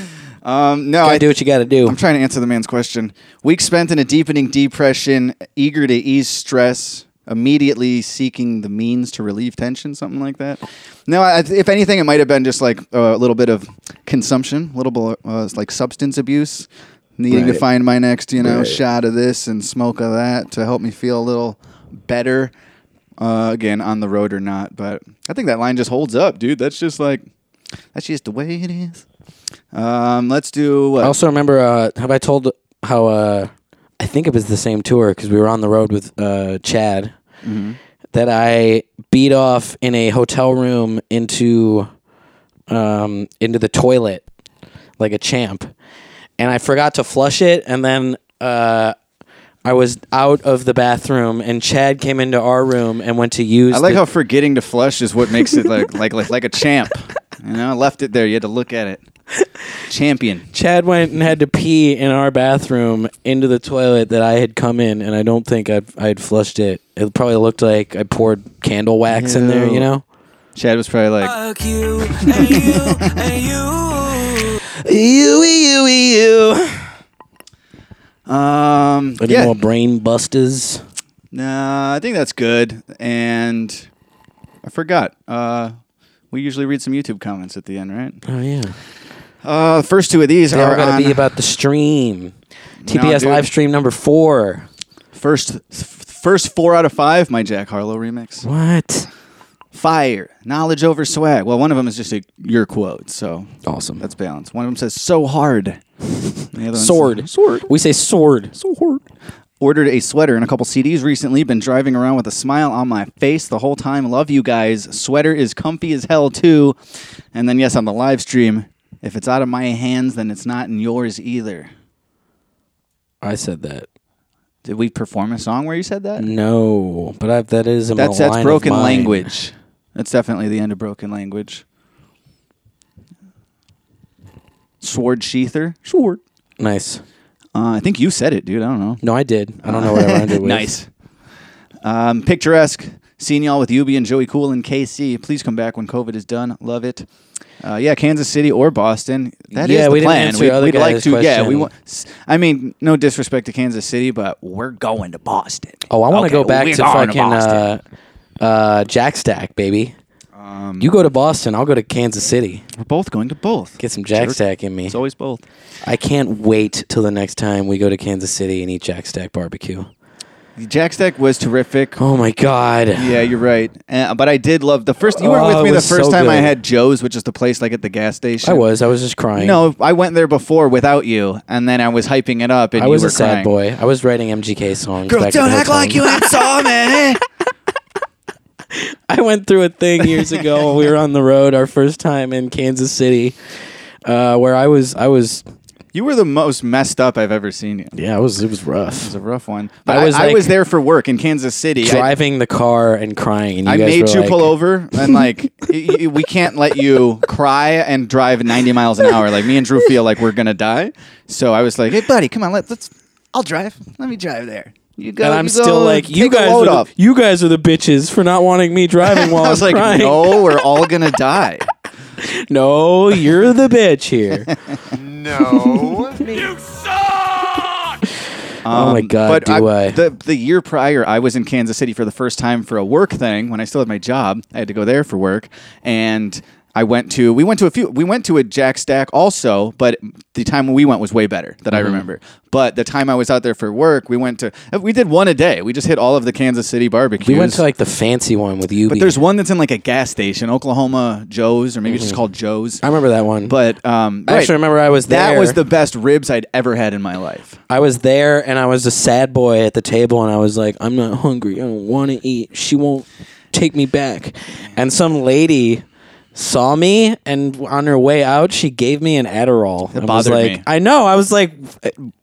C: Um, no, I
E: do what you got to do.
C: I'm trying to answer the man's question. Weeks spent in a deepening depression, eager to ease stress, immediately seeking the means to relieve tension, something like that. No, I, if anything, it might have been just like a little bit of consumption, a little bit uh, like substance abuse, needing to find my next, you know,
E: Right.
C: shot of this and smoke of that to help me feel a little better. Uh, again, on the road or not, but I think that line just holds up, dude. That's just like that's just the way it is. Um, let's do what?
E: I also remember. Uh, have I told how? I think it was the same tour because we were on the road with uh, Chad. That I beat off in a hotel room into um, into the toilet like a champ, and I forgot to flush it, and then. Uh, I was out of the bathroom, and Chad came into our room and went to use.
C: I like
E: the-
C: how forgetting to flush is what makes it like like like, like a champ. You know, I left it there. You had to look at it. Champion.
E: Chad went and had to pee in our bathroom into the toilet that I had come in, and I don't think I'd, I'd flushed it. It probably looked like I poured candle wax in there, you know?
C: Chad was probably like,
D: Fuck you and you and you.
E: You, you, you.
C: um,
E: Any
C: yeah.
E: more brain busters?
C: Nah, I think that's good. And I forgot. Uh, we usually read some YouTube comments at the end, right?
E: Oh, yeah.
C: Uh, the first two of these
E: They all
C: are going
E: to be about the stream. TPS
C: dude.
E: live stream number four.
C: first first four out of five. My Jack Harlow remix.
E: What?
C: Fire, knowledge over swag. Well, one of them is just a your quote, so
E: Awesome.
C: that's balanced. One of them says so hard. The other
E: sword.
C: sword.
E: We say sword.
C: So hard. Ordered a sweater and a couple CDs recently. Been driving around with a smile on my face the whole time. Love you guys. Sweater is comfy as hell too. And then yes, on the live stream, if it's out of my hands, then it's not in yours either.
E: I said that.
C: Did we perform a song where you said that?
E: No, but I, that is a
C: That's that's broken language. That's definitely the end of broken language. Sword sheather. Sword.
E: Nice.
C: Uh, I think you said it, dude. I don't know.
E: No, I did. I don't know what I rhymed it with.
C: Nice. Um, picturesque, Seeing y'all with Yubi and Joey Cool and KC. Please come back when COVID is done. Love it. Uh, yeah, Kansas City or Boston. That is
E: Yeah,
C: the
E: we
C: plan. We'd,
E: other
C: we'd like to. Yeah, we want. I mean, no disrespect to Kansas City, but we're going to Boston.
E: Oh, I want to
C: Okay,
E: go back to fucking uh, uh, Jack Stack, baby.
C: Um,
E: you go to Boston, I'll go to Kansas City.
C: We're both going to both.
E: Get some Jack
C: Jerk.
E: Stack in me.
C: It's always both.
E: I can't wait till the next time we go to Kansas City and eat Jack Stack barbecue.
C: Jack Stack was terrific.
E: Oh my god.
C: Yeah, you're right. Uh, but I did love the first. You weren't
E: Oh,
C: with me the first
E: so
C: time I had Joe's, which is the place like at the gas station.
E: I was. I was just crying.
C: No, I went there before without you, and then I was hyping it up, and
E: I
C: you
E: was
C: were
E: a sad
C: crying.
E: boy. I was writing MGK songs.
C: Girl, don't act like you ain't saw me.
E: I went through a thing years ago when we were on the road, our first time in Kansas City, uh, where I was, I was,
C: You were the most messed up I've ever seen you.
E: yeah, it was, it was rough.
C: It was a rough one. But
E: I
C: I
E: was,
C: I
E: like,
C: was there for work in Kansas City. I-
E: Driving the car and crying, and you
C: I made you
E: like,
C: pull over and like y- y- we can't let you cry and drive 90 miles an hour. Like me and Drew feel like we're gonna die. So I was like, "Hey, buddy, come on, let, let's. I'll drive. Let me drive there. You go."
E: And I'm still like, you guys, are the, you guys are the bitches for not wanting me driving while
C: I was
E: I'm
C: like,
E: crying.
C: "No, we're all gonna die."
E: no, you're the bitch here.
J: No. you suck!
E: Oh my God,
C: Um, But
E: do I.
C: The the year prior, I was in Kansas City for the first time for a work thing. When I still had my job, I had to go there for work, and I went to we went to a few we went to a Jack Stack also, but the time we went was way better that I
E: Mm-hmm.
C: remember. But the time I was out there for work, we went to we did one a day. We just hit all of the Kansas City barbecues.
E: we went to like the fancy one with you.
C: but there's one that's in like a gas station, Oklahoma Joe's, or maybe it's just called Joe's.
E: I remember that one.
C: But um,
E: Mm-hmm. I actually remember I was there.
C: that was the best ribs I'd ever had in my life.
E: I was there and I was a sad boy at the table and I was like, I'm not hungry. I don't want to eat. She won't take me back. And some lady saw me and on her way out she gave me an Adderall.
C: It
E: I was
C: bothered
E: like,
C: me.
E: I know. I was like,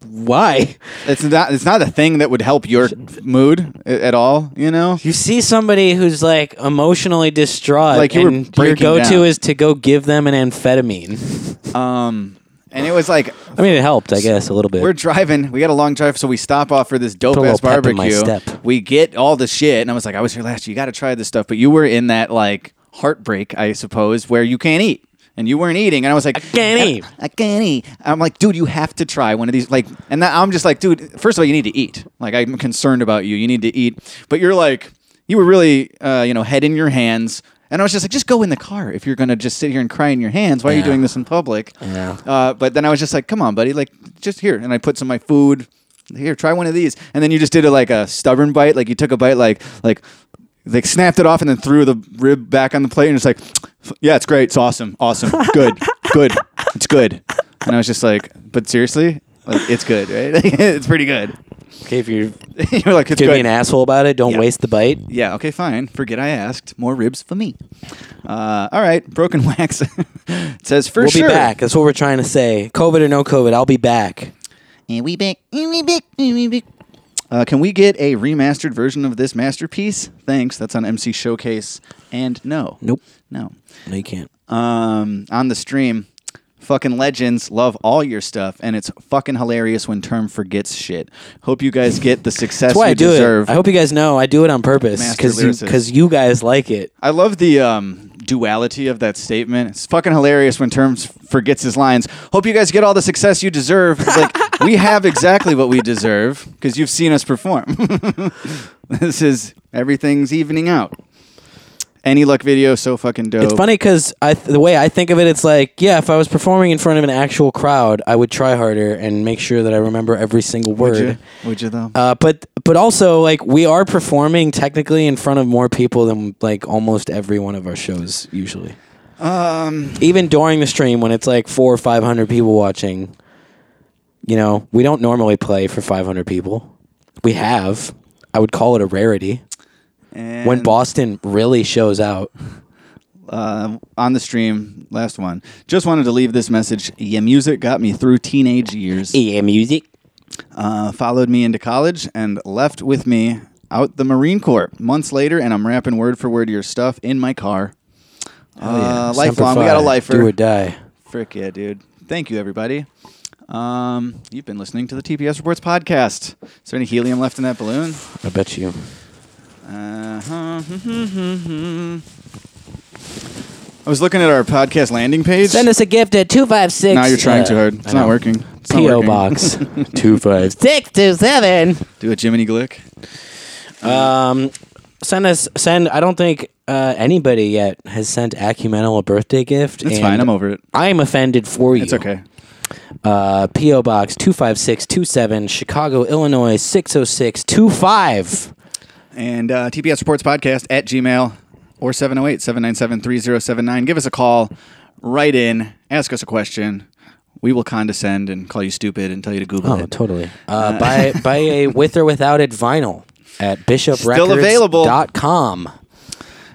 E: why?
C: It's not. It's not a thing that would help your mood a- at all. You know.
E: You see somebody who's like emotionally distraught
C: Like you were
E: and your
C: breaking
E: go-to
C: down.
E: is to go give them an amphetamine.
C: Um, and it was like
E: I mean, it helped, I guess, a little bit.
C: we're driving. We got a long drive, so we stop off for this dope
E: Put a
C: ass
E: little pep in my
C: barbecue.
E: step.
C: We get all the shit, and I was like, I was here last year. You got to try this stuff. But you were in that like heartbreak, I suppose, where you can't eat. And you weren't eating, and I was like, I
E: can't eat.
C: I can't eat. I'm like, dude, you have to try one of these. Like, and that, I'm just like, dude, first of all, you need to eat. Like, I'm concerned about you. You need to eat. But you're like, you were really, uh, you know, head in your hands. And I was just like, just go in the car if you're gonna just sit here and cry in your hands. Why are you
E: Yeah.
C: doing this in public?
E: Yeah.
C: Uh, but then I was just like, come on, buddy, like just here. And I put some of my food here. Try one of these. And then you just did a, like a stubborn bite. Like you took a bite, like like like snapped it off and then threw the rib back on the plate and it's like, yeah, it's great. It's awesome. Awesome. Good. good. It's good. And I was just like, but seriously, like it's good, right? it's pretty good.
E: Okay, if you're
C: You're like, it's
E: gonna
C: good.
E: be an asshole about it, don't
C: Yeah.
E: waste the bite.
C: Yeah, okay, fine. Forget I asked. More ribs for me. Uh, all right, Broken Wax it says for
E: we'll
C: sure.
E: be back. That's what we're trying to say. COVID or no COVID, I'll be back.
C: And we back. And we back. And we back. Uh, can we get a remastered version of this masterpiece? Thanks. That's on MC Showcase. And no.
E: Nope.
C: No.
E: No, you can't.
C: Um, on the stream, fucking legends love all your stuff, and it's fucking hilarious when Term forgets shit. Hope you guys get the success
E: That's why
C: you
E: I do
C: deserve.
E: it. I hope you guys know I do it on purpose
C: Master
E: because you,
C: lyricist.
E: 'cause you guys like it.
C: I love the um, duality of that statement. It's fucking hilarious when Terms forgets his lines. Hope you guys get all the success you deserve. It's like we have exactly what we deserve because you've seen us perform. this is everything's evening out. Any luck video, so fucking dope.
E: It's funny because I th- the way I think of it, it's like yeah, if I was performing in front of an actual crowd, I would try harder and make sure that I remember every single word.
C: Would you? Would you though?
E: Uh, but but also like we are performing technically in front of more people than like almost every one of our shows usually.
C: Um,
E: Even during the stream when it's like four or five hundred people watching, you know, we don't normally play for five hundred people. We have. I would call it a rarity.
C: and
E: when Boston really shows out.
C: uh, on the stream, last one. Just wanted to leave this message. Yeah, music got me through teenage years.
E: Yeah, music.
C: uh, followed me into college and left with me out the Marine Corps months later, and I'm rapping word for word your stuff in my car. oh Uh, lifelong, we got a lifer.
E: Do or die.
C: Frick yeah, dude. Thank you, everybody. Um, you've been listening to the TPS Reports podcast. Is there any helium left in that balloon?
E: I bet you.
C: Uh-huh. I was looking at our podcast landing page.
E: Send us a gift at 256.
C: Now you're trying
E: uh,
C: too hard. It's
E: I
C: not
E: know.
C: working. It's not
E: P.O.
C: working.
E: Box 25627.
C: Do a Jiminy Glick.
E: Um, send us, send, I don't think uh, anybody yet has sent Acumental a birthday gift.
C: It's
E: and
C: fine. I'm over it.
E: I'm offended for you.
C: It's okay.
E: Uh, P.O. Box 25627, Chicago, Illinois 60625.
C: And uh, TPS Sports Podcast at Gmail or 708 797 3079. Give us a call. Write in. Ask us a question. We will condescend and call you stupid and tell you to Google
E: Oh,
C: it.
E: totally. Uh, buy, buy a with or without it vinyl at bishoprecords.com.
C: Still available.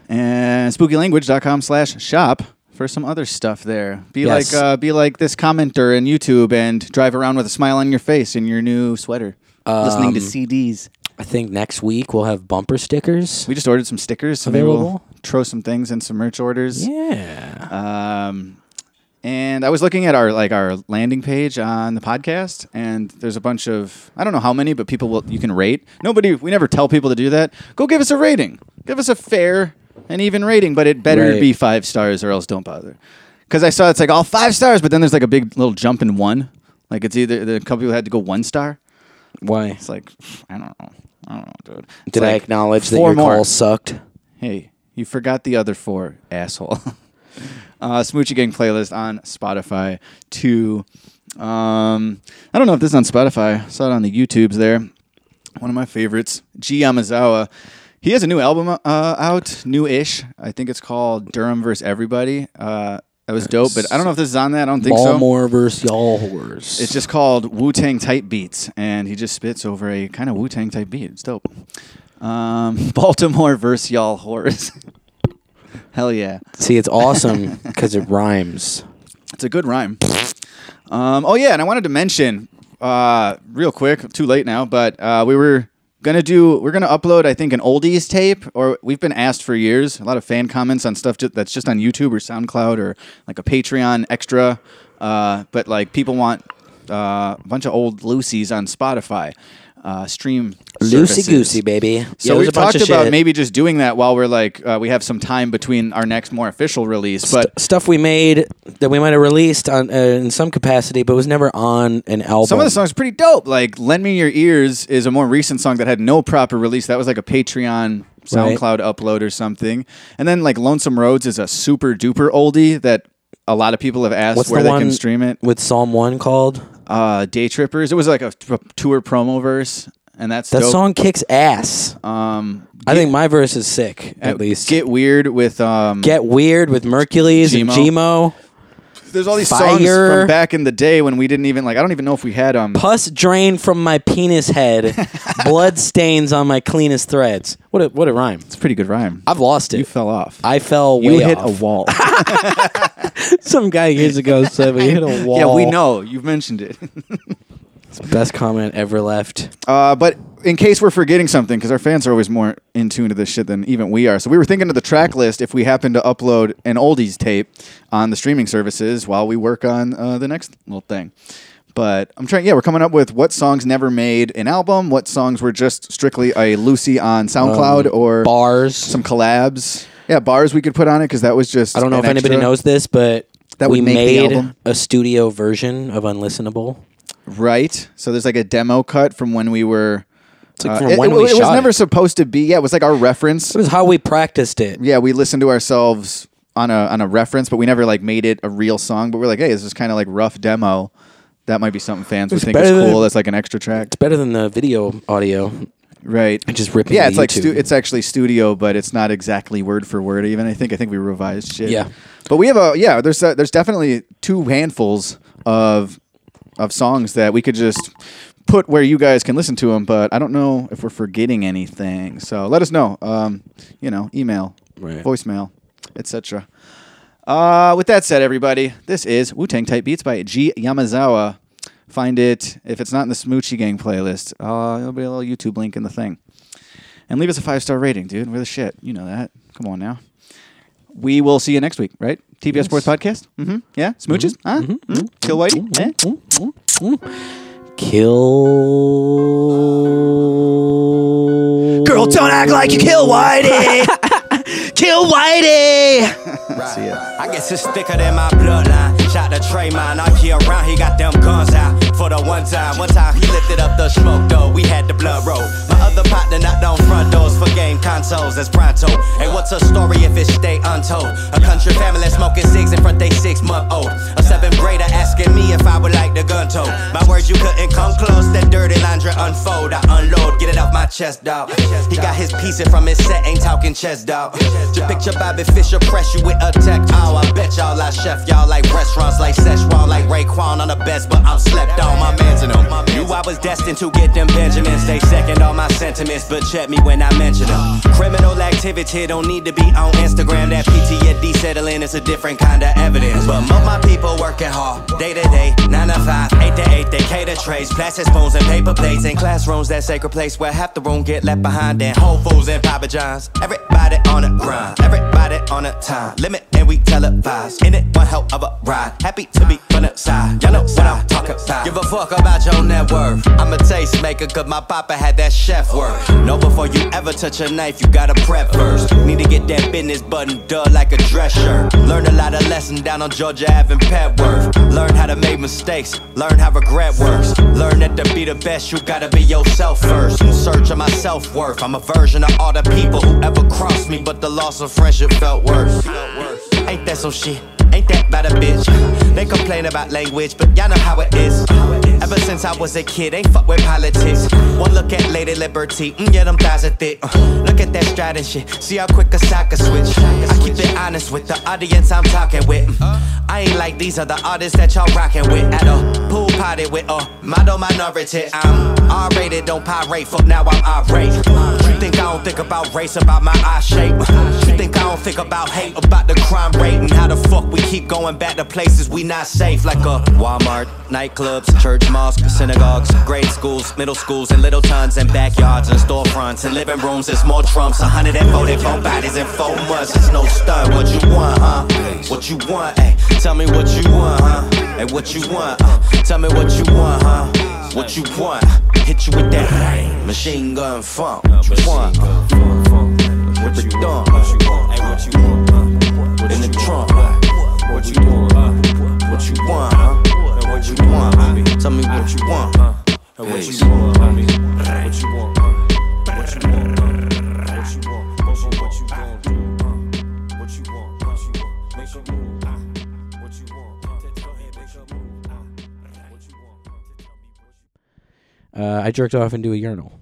C: and spookylanguage.com slash shop for some other stuff there. Be
E: Yes.
C: like uh, be like this commenter in YouTube and drive around with a smile on your face in your new sweater. listening to
E: Um,
C: CDs.
E: I think next week we'll have bumper stickers.
C: We just ordered some stickers. So maybe we'll throw some things in some merch orders.
E: Yeah.
C: Um, and I was looking at our like our landing page on the podcast, and there's a bunch of I don't know how many, but people will you can rate. Nobody, we never tell people to do that. Go give us a rating. Give us a fair and even rating, but it better
E: Right.
C: be five stars or else don't bother. Because I saw it's like all five stars, but then there's like a big little jump in one. Like it's either the couple people had to go one star.
E: Why?
C: It's like I don't know. I don't know, dude. It's
E: Did I acknowledge that your
C: more.
E: call sucked?
C: Hey, you forgot the other four, asshole. uh, Smoochie Gang playlist on Spotify too. Um, I don't know if this is on Spotify. I saw it on the YouTubes there. One of my favorites, G Yamazawa. He has a new album uh, out, new-ish. I think it's called Durham vs. Everybody. Uh, that was dope, but I don't know if this is on that. I don't think so.
E: Baltimore versus y'all horse.
C: It's just called Wu Tang type beats, and he just spits over a kind of Wu Tang type beat. It's dope. Um, Baltimore versus y'all horse. Hell yeah,
E: See, it's awesome because it rhymes.
C: it's a good rhyme. Um, oh yeah, and I wanted to mention uh, real quick. Too late now, but uh, we were gonna do. We're gonna upload. I think an oldies tape, or we've been asked for years. A lot of fan comments on stuff that's just on YouTube or SoundCloud or like a Patreon extra. Uh, but like people want uh, a bunch of old Lucy's on Spotify. Uh, stream
E: Loosey goosey, baby.
C: So
E: Yeah,
C: we've
E: there's a bunch
C: talked about
E: shit.
C: maybe just doing that while we're like uh, we have some time between our next more official release. But
E: St- stuff we made that we might have released on uh, in some capacity, but was never on an album.
C: Some of the songs pretty dope. Like "Lend Me Your Ears" is a more recent song that had no proper release. That was like a Patreon, SoundCloud upload or something. And then like "Lonesome Roads" is a super duper oldie that a lot of people have asked
E: What's
C: where
E: the
C: they can stream it.
E: with Psalm One called?
C: Uh, "Day Trippers." It was like a t- tour promo verse, and that's
E: That
C: dope.
E: song kicks ass.
C: Um,
E: I think my verse is sick. At least
C: "Get Weird" with um,
E: Get weird with Mercules and
C: Gmo.
E: Gmo.
C: There's all these songs
E: Fire.
C: from back in the day when we didn't even like. I don't even know if we had um.
E: Pus drain from my penis head. Blood stains on my cleanest threads. What a what a rhyme.
C: It's a pretty good rhyme.
E: I've lost it.
C: You fell off.
E: I fell
C: You
E: way
C: hit
E: off.
C: a wall.
E: Some guy years ago said we hit a wall.
C: yeah, we know. You've mentioned it.
E: Best comment ever left.
C: Uh, but in case we're forgetting something, because our fans are always more in tune to this shit than even we are. So we were thinking of the track list if we happen to upload an oldies tape on the streaming services while we work on uh, the next little thing. But I'm trying. Yeah, we're coming up with what songs never made an album, what songs were just strictly a Lucy on SoundCloud, or
E: Um, Bars.
C: some collabs. Yeah, bars we could put on it because that was just.
E: I don't know
C: an
E: if anybody knows this, but
C: That
E: we
C: would make the
E: made a studio version of Unlistenable.
C: Right. So there's like a demo cut from when we were.
E: It's like
C: uh,
E: from
C: it,
E: when
C: it-
E: we
C: it was
E: shot
C: never
E: it.
C: supposed to be. Yeah, it was like our reference.
E: It was how we practiced it.
C: yeah, we listened to ourselves on a on a reference, but we never like made it a real song. But we're like, hey, this is kind of like rough demo. That might be something fans would
E: It's
C: think is
E: better than-
C: cool. That's like an extra track,
E: It's better than the video audio.
C: right?
E: And just ripping
C: it.
E: Yeah,
C: it's like
E: YouTube.
C: stu- it's actually studio, but it's not exactly word for word. Even I think I think we revised shit.
E: Yeah.
C: but we have a yeah. There's a, there's definitely two handfuls of of songs that we could just put where you guys can listen to them. But I don't know if we're forgetting anything. So let us know. Um, you know, email,
E: Right.
C: voicemail, etc. Uh, with that said, everybody, this is Wu Tang Type Beats by G Yamazawa. Find it if it's not in the Smoochie Gang playlist. Uh, there'll be a little YouTube link in the thing. And leave us a five star rating, dude. We're the shit. You know that. Come on now. We will see you next week, right? TPS Sports Podcast. Mm-hmm. Yeah. Smooches. Huh? Mm? Kill Whitey. Eh?
E: Kill.
C: Girl,
K: Girl, don't act like you kill Whitey. kill Whitey.
C: See ya.
K: I guess it's thicker than my bloodline. Shot the Draymond, all year round, he got them guns out. For the one time, one time he lifted up the smoke though, we had the blood roll. My other partner knocked on front doors for game consoles, that's pronto. Hey, what's a story if it stay untold? A country family smoking cigs in front they six month old. A seventh grader asking me if I would like the gun told. My words, you couldn't come close, that dirty laundry unfold. I unload, get it off my chest, dog. He got his piece from his set, ain't talking chest, dog. Just picture Bobby Fischer press you with a tech. Oh, I bet y'all I chef y'all like restaurants like Szechuan, like Raekwon on the best, but I'm slept on. My man's in them. Knew I was destined to get them Benjamins. They second all my sentiments, but check me when I mention them. Criminal activity don't need to be on Instagram. That PTSD settling is a different kind of evidence. But most my people working hard, day to day, nine to five, eight to eight. They cater trays, plastic spoons and paper plates. In classrooms, that sacred place where half the room get left behind. And Whole Foods and Papa John's. Everybody on a grind, everybody on a time limit, and we televise. In it, one hell of a ride. Happy to be on the side. Y'all know what I'm talking about. Give a fuck about your net worth. I'm a tastemaker, cause my papa had that chef work. Know before you ever touch a knife, you gotta prep first. Need to get that business buttoned up like a dress shirt. Learn a lot of lessons down on Georgia Ave and Petworth. Learn how to make mistakes, learn how regret works. Learn that to be the best, you gotta be yourself first. In search of my self worth. I'm a version of all the people who ever crossed me, but the loss of friendship felt worse. Ain't that some shit? Ain't that a bitch? They complain about language, but y'all know how it is. Ever since I was a kid, ain't fuck with politics. One look at Lady Liberty, mm, yeah, them thighs are thick. Uh, look at that stride and shit, see how quick a soccer switch. I keep it honest with the audience I'm talking with. Mm, I ain't like these other artists that y'all rocking with. At a pool party with a model minority. I'm R-rated, don't pirate, fuck now I'm irate. You think I don't think about race, about my eye shape? You think I don't think about hate, about the crime rate and how the fuck we keep going back to places we not safe, like a Walmart, nightclubs, church, mosque, synagogues, grade schools, middle schools, and little tons and backyards and storefronts and living rooms. It's more Trumps, a 144 bodies in four months. It's no stun. What you want, huh? What you want? Ay, tell me what you want, huh? Hey, what you want? Uh, tell me what you want, huh? What you want? Hit you with that machine gun funk. What you want? Uh, what you want? What you want? Hey, what you want? In the trunk. What you? Uh, what you want? Huh? What you want? Uh, tell me what you want. Uh, what you want? What you want? Uh, what you want? Uh, what you want? What you want? What you gonna do? Uh, what you want? What you want? Make a move. Uh, what you want? Uh, go ahead, make a move. Uh, what you want? Uh,
E: Uh, I jerked off into a urinal.